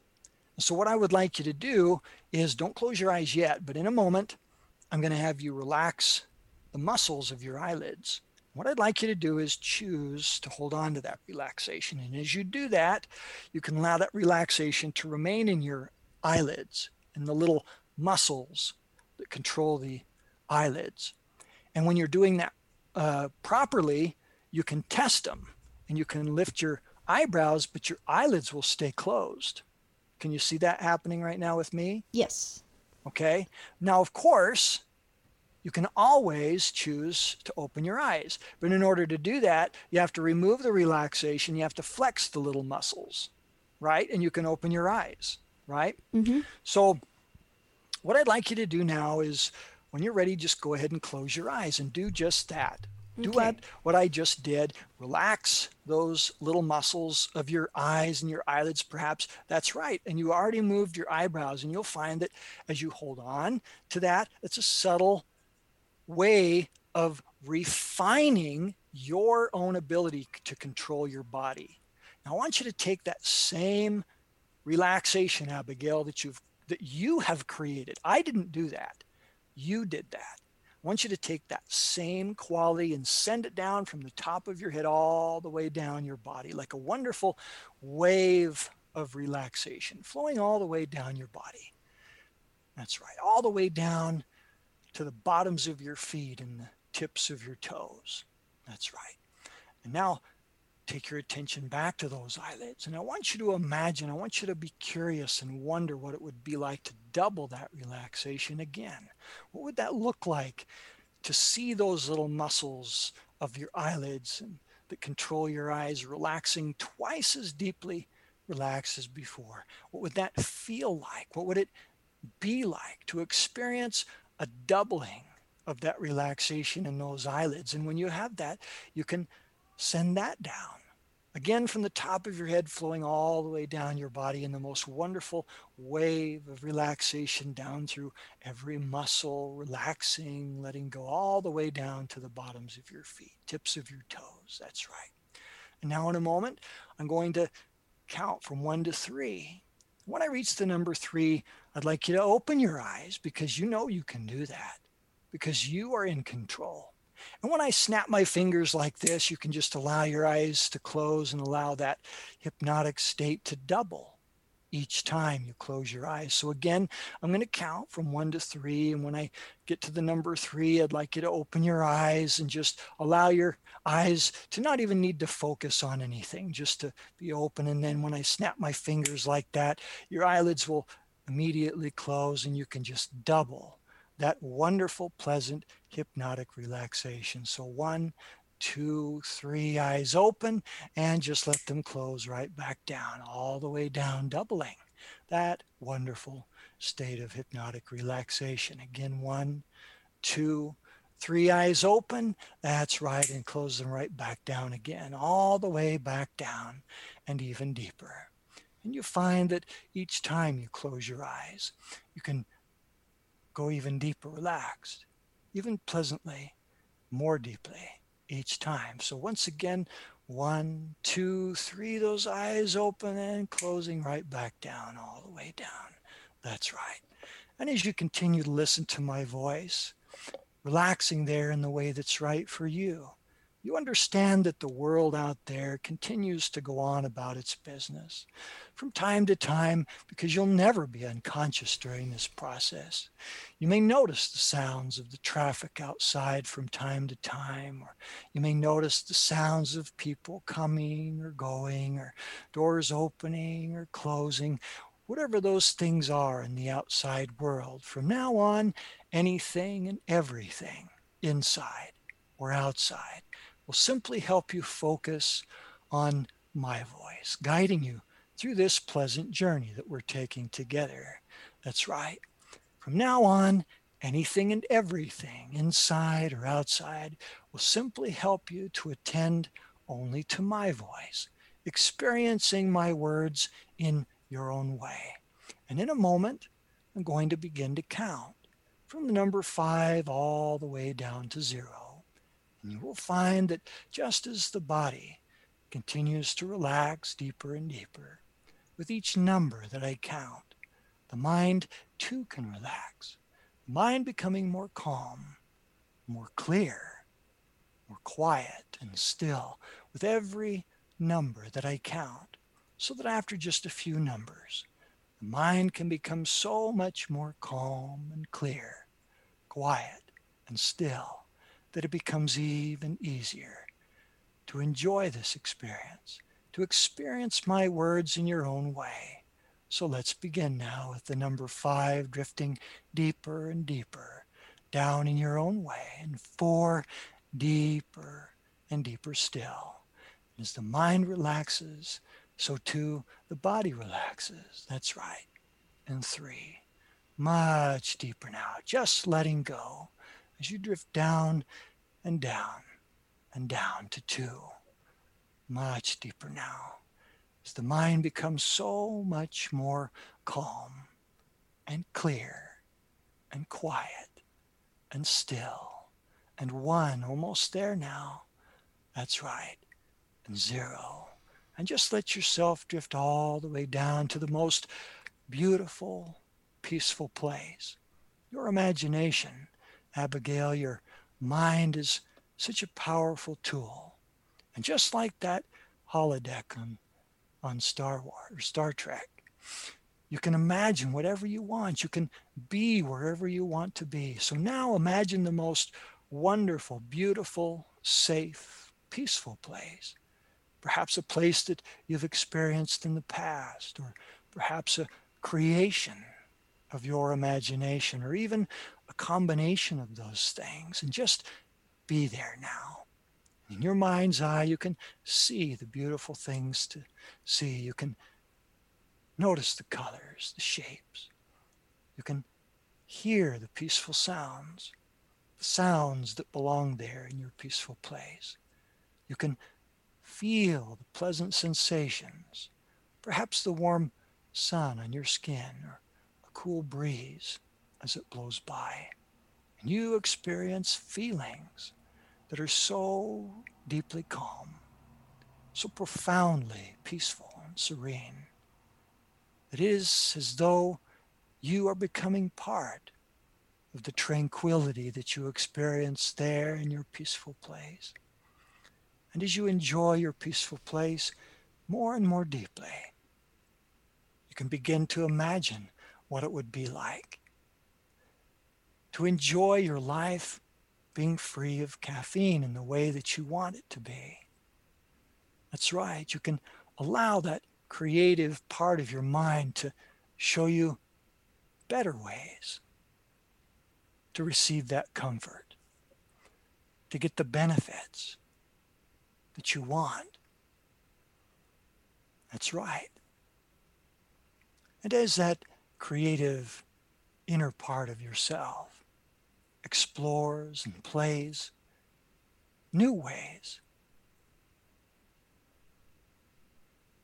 So, what I would like you to do is don't close your eyes yet, but in a moment, I'm going to have you relax the muscles of your eyelids. What I'd like you to do is choose to hold on to that relaxation. And as you do that, you can allow that relaxation to remain in your eyelids and the little muscles that control the eyelids. And when you're doing that uh, properly, you can test them and you can lift your eyebrows, but your eyelids will stay closed. Can you see that happening right now with me? Yes. Okay. Now, of course, you can always choose to open your eyes. But in order to do that, you have to remove the relaxation. You have to flex the little muscles, right? And you can open your eyes, right? Mm-hmm. So, what I'd like you to do now is when you're ready, just go ahead and close your eyes and do just that. Do Okay. what, what I just did. Relax those little muscles of your eyes and your eyelids, perhaps. That's right. And you already moved your eyebrows, and you'll find that as you hold on to that, it's a subtle way of refining your own ability to control your body. Now, I want you to take that same relaxation, Abigail, that you've that you have created. I didn't do that. You did that. I want you to take that same quality and send it down from the top of your head all the way down your body, like a wonderful wave of relaxation flowing all the way down your body. That's right, all the way down to the bottoms of your feet and the tips of your toes. That's right. And now take your attention back to those eyelids. And I want you to imagine, I want you to be curious and wonder what it would be like to double that relaxation again. What would that look like to see those little muscles of your eyelids and that control your eyes relaxing twice as deeply relaxed as before? What would that feel like? What would it be like to experience a doubling of that relaxation in those eyelids? And when you have that, you can send that down. Again, from the top of your head, flowing all the way down your body in the most wonderful wave of relaxation down through every muscle, relaxing, letting go all the way down to the bottoms of your feet, tips of your toes. That's right. And now, in a moment, I'm going to count from one to three. When I reach the number three, I'd like you to open your eyes because you know you can do that, because you are in control. And when I snap my fingers like this, you can just allow your eyes to close and allow that hypnotic state to double each time you close your eyes. So again, I'm going to count from one to three. And when I get to the number three, I'd like you to open your eyes and just allow your eyes to not even need to focus on anything, just to be open. And then when I snap my fingers like that, your eyelids will immediately close and you can just double that wonderful, pleasant, hypnotic relaxation. So, one, two, three, eyes open, and just let them close right back down, all the way down, doubling that wonderful state of hypnotic relaxation. Again, one, two, three, eyes open. That's right, and close them right back down again, all the way back down and even deeper. And you find that each time you close your eyes, you can go even deeper, relaxed, even pleasantly, more deeply each time. So once again, one, two, three, those eyes open and closing right back down, all the way down. That's right. And as you continue to listen to my voice, relaxing there in the way that's right for you, you understand that the world out there continues to go on about its business from time to time because you'll never be unconscious during this process. You may notice the sounds of the traffic outside from time to time, or you may notice the sounds of people coming or going, or doors opening or closing, whatever those things are in the outside world. From now on, anything and everything inside or outside will simply help you focus on my voice, guiding you through this pleasant journey that we're taking together. That's right. From now on, anything and everything, inside or outside, will simply help you to attend only to my voice, experiencing my words in your own way. And in a moment, I'm going to begin to count from the number five all the way down to zero. And you will find that just as the body continues to relax deeper and deeper, with each number that I count, the mind too can relax, the mind becoming more calm, more clear, more quiet and still with every number that I count, so that after just a few numbers, the mind can become so much more calm and clear, quiet and still, that it becomes even easier to enjoy this experience, to experience my words in your own way. So let's begin now with the number five drifting deeper and deeper down in your own way, and four deeper and deeper still. As the mind relaxes, so too the body relaxes. That's right. And three, much deeper now, just letting go as you drift down and down and down to two, much deeper now, as the mind becomes so much more calm and clear and quiet and still. And one, almost there now. That's right. And zero. And just let yourself drift all the way down to the most beautiful, peaceful place. Your imagination, Abigail, your mind is such a powerful tool. And just like that holodeck on, on Star Wars or Star Trek, you can imagine whatever you want. You can be wherever you want to be. So now imagine the most wonderful, beautiful, safe, peaceful place. Perhaps a place that you've experienced in the past, or perhaps a creation of your imagination, or even a combination of those things. And just be there now. In your mind's eye, you can see the beautiful things to see. You can notice the colors, the shapes. You can hear the peaceful sounds, the sounds that belong there in your peaceful place. You can feel the pleasant sensations, perhaps the warm sun on your skin or a cool breeze as it blows by. And you experience feelings that are so deeply calm, so profoundly peaceful and serene. It is as though you are becoming part of the tranquility that you experience there in your peaceful place. And as you enjoy your peaceful place more and more deeply, you can begin to imagine what it would be like to enjoy your life being free of caffeine in the way that you want it to be. That's right. You can allow that creative part of your mind to show you better ways to receive that comfort, to get the benefits that you want. That's right. And as that creative inner part of yourself explores and plays new ways.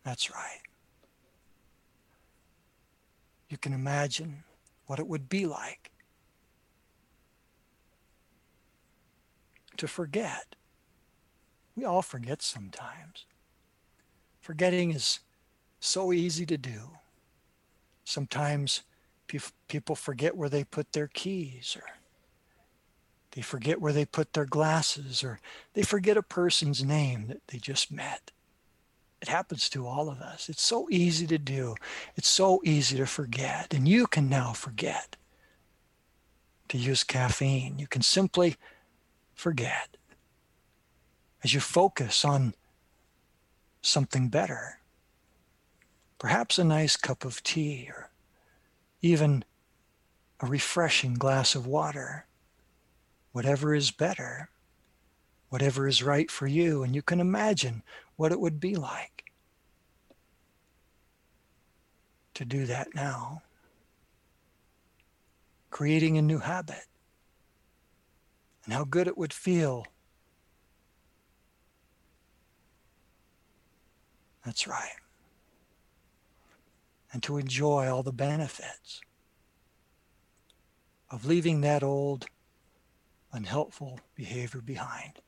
That's right. You can imagine what it would be like to forget. We all forget sometimes. Forgetting is so easy to do. Sometimes people forget where they put their keys or they forget where they put their glasses or they forget a person's name that they just met. It happens to all of us. It's so easy to do. It's so easy to forget. And you can now forget to use caffeine. You can simply forget as you focus on something better. Perhaps a nice cup of tea or even a refreshing glass of water whatever is better, whatever is right for you. And you can imagine what it would be like to do that now. Creating a new habit and how good it would feel. That's right. And to enjoy all the benefits of leaving that old unhelpful behavior behind.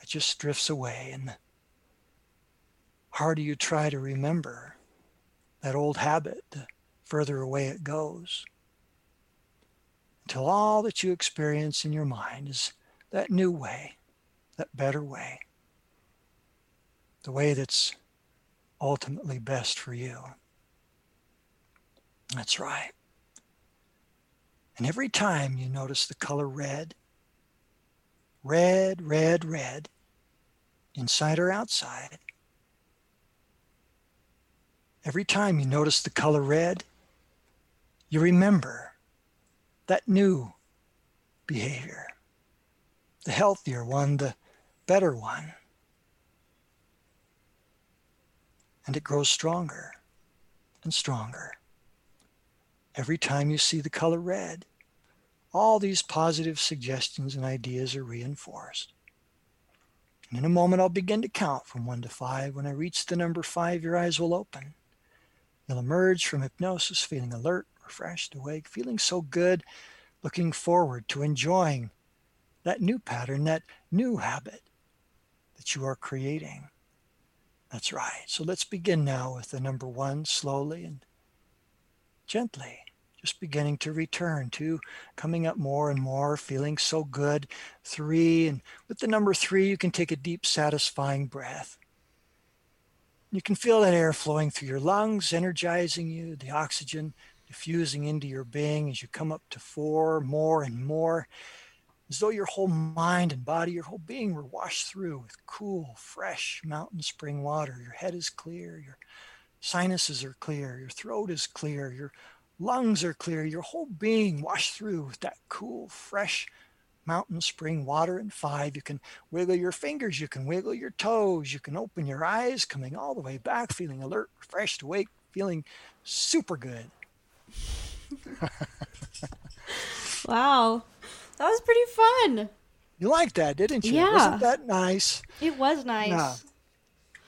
It just drifts away, and the harder you try to remember that old habit, the further away it goes. until all that you experience in your mind is that new way, that better way, the way that's ultimately best for you. That's right. And every time you notice the color red, red, red, red, inside or outside, every time you notice the color red, you remember that new behavior, the healthier one, the better one. And it grows stronger and stronger every time you see the color red. All these positive suggestions and ideas are reinforced. And in a moment, I'll begin to count from one to five. When I reach the number five, your eyes will open. You'll emerge from hypnosis feeling alert, refreshed, awake, feeling so good, looking forward to enjoying that new pattern, that new habit that you are creating. That's right. So let's begin now with the number one slowly and gently just beginning to return to coming up more and more, feeling so good. Three, and with the number three, you can take a deep, satisfying breath. You can feel that air flowing through your lungs, energizing you, the oxygen diffusing into your being as you come up to four, more and more, as though your whole mind and body, your whole being were washed through with cool, fresh mountain spring water. Your head is clear, your sinuses are clear, your throat is clear, your lungs are clear, your whole being washed through with that cool, fresh mountain spring water. And five, you can wiggle your fingers, you can wiggle your toes, you can open your eyes, coming all the way back, feeling alert, refreshed, awake, feeling super good. wow. That was pretty fun. You liked that, didn't you? Yeah. Wasn't that nice? It was nice.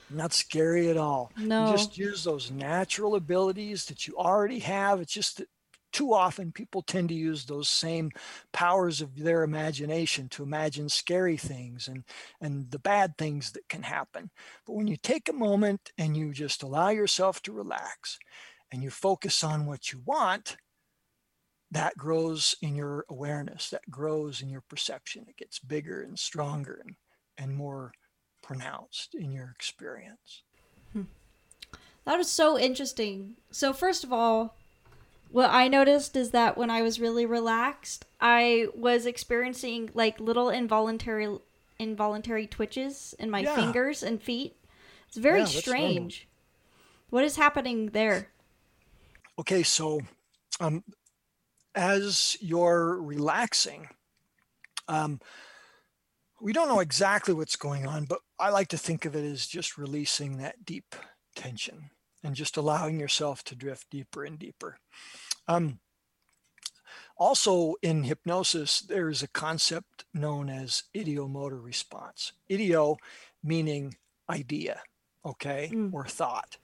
Not scary at all. No. You just use those natural abilities that you already have. It's just that too often people tend to use those same powers of their imagination to imagine scary things and and the bad things that can happen but when you take a moment and you just allow yourself to relax and you focus on what you want that grows in your awareness that grows in your perception it gets bigger and stronger and and more pronounced in your experience. Hmm. That was so interesting. So, first of all, what I noticed is that when I was really relaxed, I was experiencing like little involuntary involuntary twitches in my yeah. fingers and feet. It's very yeah, strange. What is happening there? Okay, so um, as you're relaxing, um, we don't know exactly what's going on, but I like to think of it as just releasing that deep tension and just allowing yourself to drift deeper and deeper. Um, also, in hypnosis, there is a concept known as ideomotor response. Ideo meaning idea, okay, mm. or thought.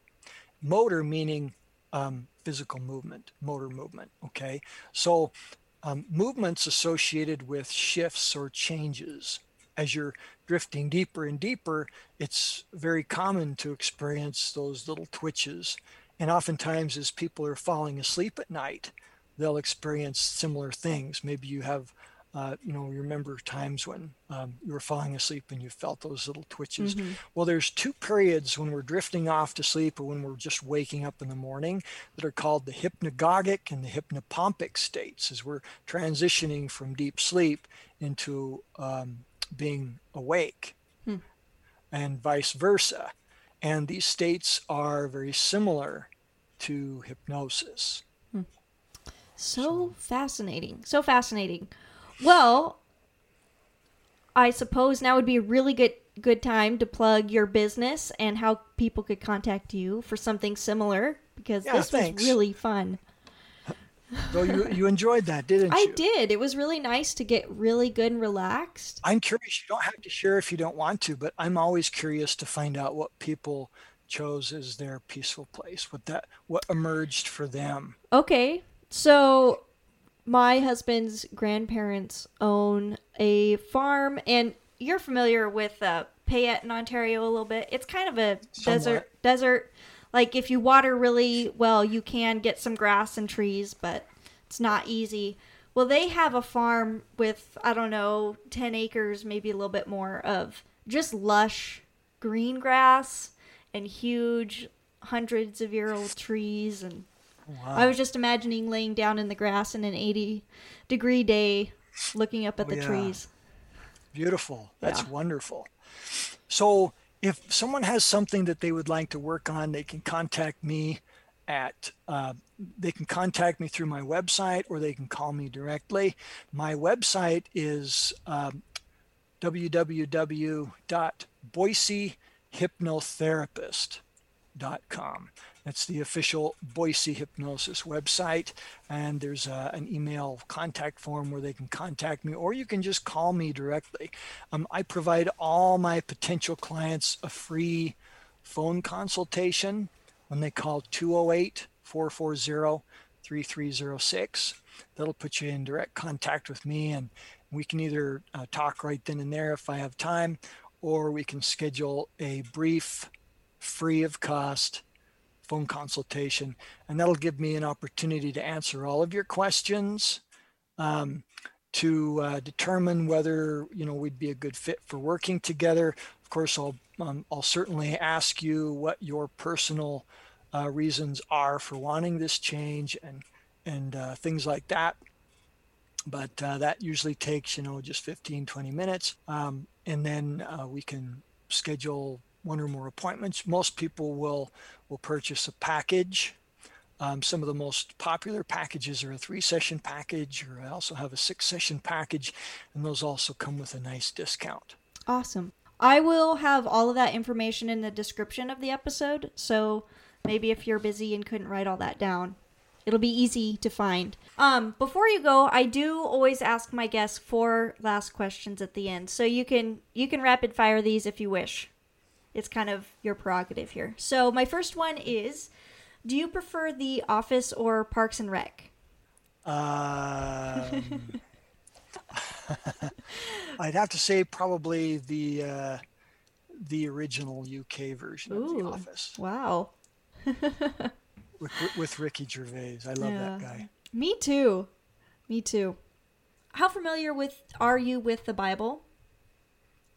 Motor meaning um, physical movement, motor movement, okay. So, um, movements associated with shifts or changes as you're drifting deeper and deeper, it's very common to experience those little twitches. And oftentimes, as people are falling asleep at night, they'll experience similar things. Maybe you have, uh, you know, you remember times when um, you were falling asleep and you felt those little twitches. Mm-hmm. Well, there's two periods when we're drifting off to sleep or when we're just waking up in the morning that are called the hypnagogic and the hypnopompic states as we're transitioning from deep sleep into um, being awake hmm. and vice versa. And these states are very similar to hypnosis. Hmm. So, so fascinating. So fascinating. Well, I suppose now would be a really good good time to plug your business and how people could contact you for something similar because yeah, this thanks. was really fun. So you you enjoyed that, didn't I you? I did. It was really nice to get really good and relaxed. I'm curious. You don't have to share if you don't want to, but I'm always curious to find out what people chose as their peaceful place. What that what emerged for them. Okay, so my husband's grandparents own a farm, and you're familiar with uh, Payette in Ontario a little bit. It's kind of a Somewhat. desert desert like if you water really well, you can get some grass and trees, but it's not easy. Well, they have a farm with, I don't know, 10 acres, maybe a little bit more, of just lush green grass and huge hundreds of year old trees. And wow. I was just imagining laying down in the grass in an 80 degree day looking up at oh, the yeah. trees. Beautiful. That's yeah. wonderful. So, if someone has something that they would like to work on, they can contact me at uh, they can contact me through my website or they can call me directly. My website is um, www.boisehypnotherapist.com. That's the official Boise Hypnosis website. And there's a, an email contact form where they can contact me, or you can just call me directly. Um, I provide all my potential clients a free phone consultation when they call 208 440 3306. That'll put you in direct contact with me, and we can either uh, talk right then and there if I have time, or we can schedule a brief, free of cost phone consultation, and that'll give me an opportunity to answer all of your questions. Um, to uh, determine whether you know we'd be a good fit for working together. Of course, I'll um, I'll certainly ask you what your personal uh, reasons are for wanting this change and and uh, things like that. But uh, that usually takes you know just 15 20 minutes, um, and then uh, we can schedule one or more appointments. Most people will will purchase a package. Um, some of the most popular packages are a three session package, or I also have a six session package, and those also come with a nice discount. Awesome. I will have all of that information in the description of the episode. So maybe if you're busy and couldn't write all that down, it'll be easy to find. Um, before you go, I do always ask my guests four last questions at the end. So you can you can rapid fire these if you wish. It's kind of your prerogative here. So my first one is do you prefer The Office or Parks and Rec? Um, I'd have to say probably the uh, the original UK version Ooh, of The Office. Wow. with, with Ricky Gervais, I love yeah. that guy. Me too. Me too. How familiar with are you with the Bible?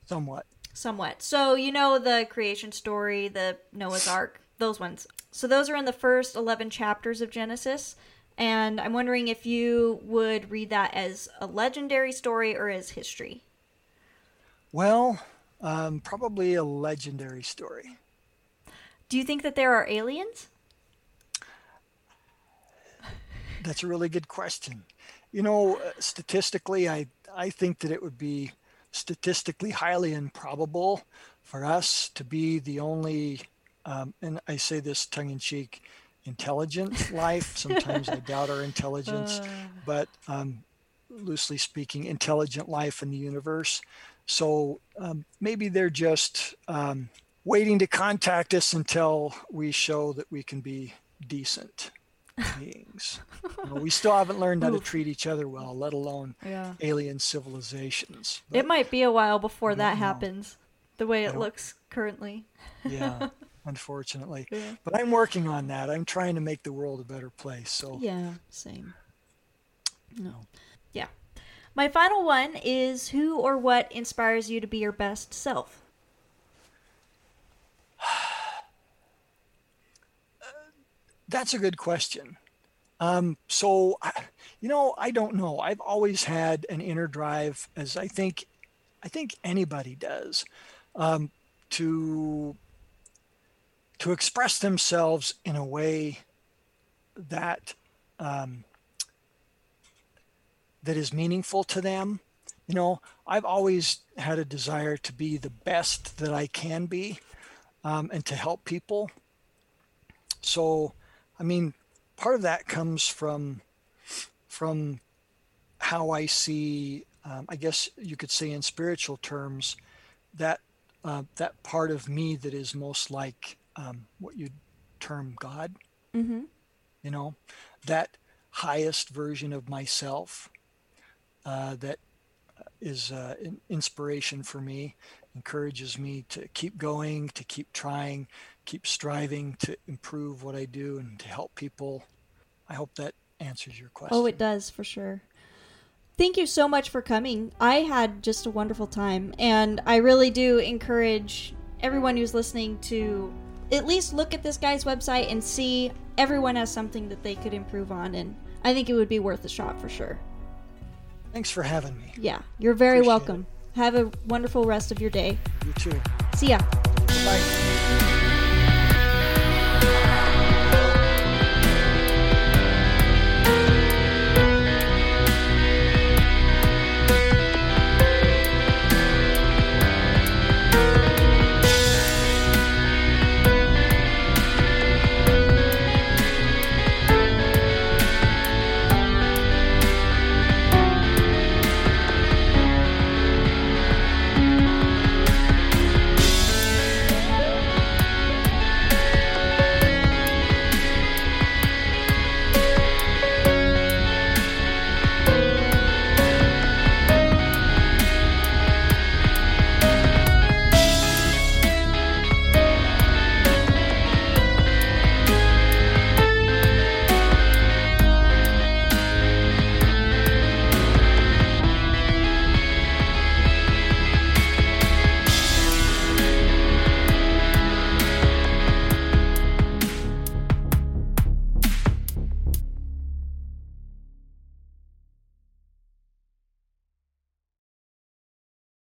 Somewhat. Somewhat. So you know the creation story, the Noah's Ark, those ones. So those are in the first 11 chapters of Genesis. And I'm wondering if you would read that as a legendary story or as history. Well, um, probably a legendary story. Do you think that there are aliens? That's a really good question. You know, uh, statistically, I I think that it would be statistically highly improbable for us to be the only um, and I say this tongue in cheek, intelligent life. Sometimes I doubt our intelligence, uh. but um, loosely speaking, intelligent life in the universe. So um, maybe they're just um, waiting to contact us until we show that we can be decent beings. you know, we still haven't learned how to treat each other well, let alone yeah. alien civilizations. But it might be a while before that know. happens, the way it looks currently. yeah. unfortunately. Yeah. But I'm working on that. I'm trying to make the world a better place. So Yeah, same. No. Yeah. My final one is who or what inspires you to be your best self? That's a good question. Um, so, you know, I don't know. I've always had an inner drive, as I think, I think anybody does, um, to to express themselves in a way that um, that is meaningful to them. You know, I've always had a desire to be the best that I can be um, and to help people. So, I mean, part of that comes from from how I see, um, I guess you could say in spiritual terms, that uh, that part of me that is most like um, what you'd term God. Mm-hmm. You know, that highest version of myself uh, that is uh, an inspiration for me, encourages me to keep going, to keep trying, keep striving to improve what I do and to help people. I hope that answers your question. Oh, it does for sure. thank you so much for coming. I had just a wonderful time, and I really do encourage everyone who's listening to at least look at this guy's website and see everyone has something that they could improve on, and I think it would be worth a shot for sure. Thanks for having me. Yeah, you're very Appreciate welcome. Have a wonderful rest of your day. You too. See ya.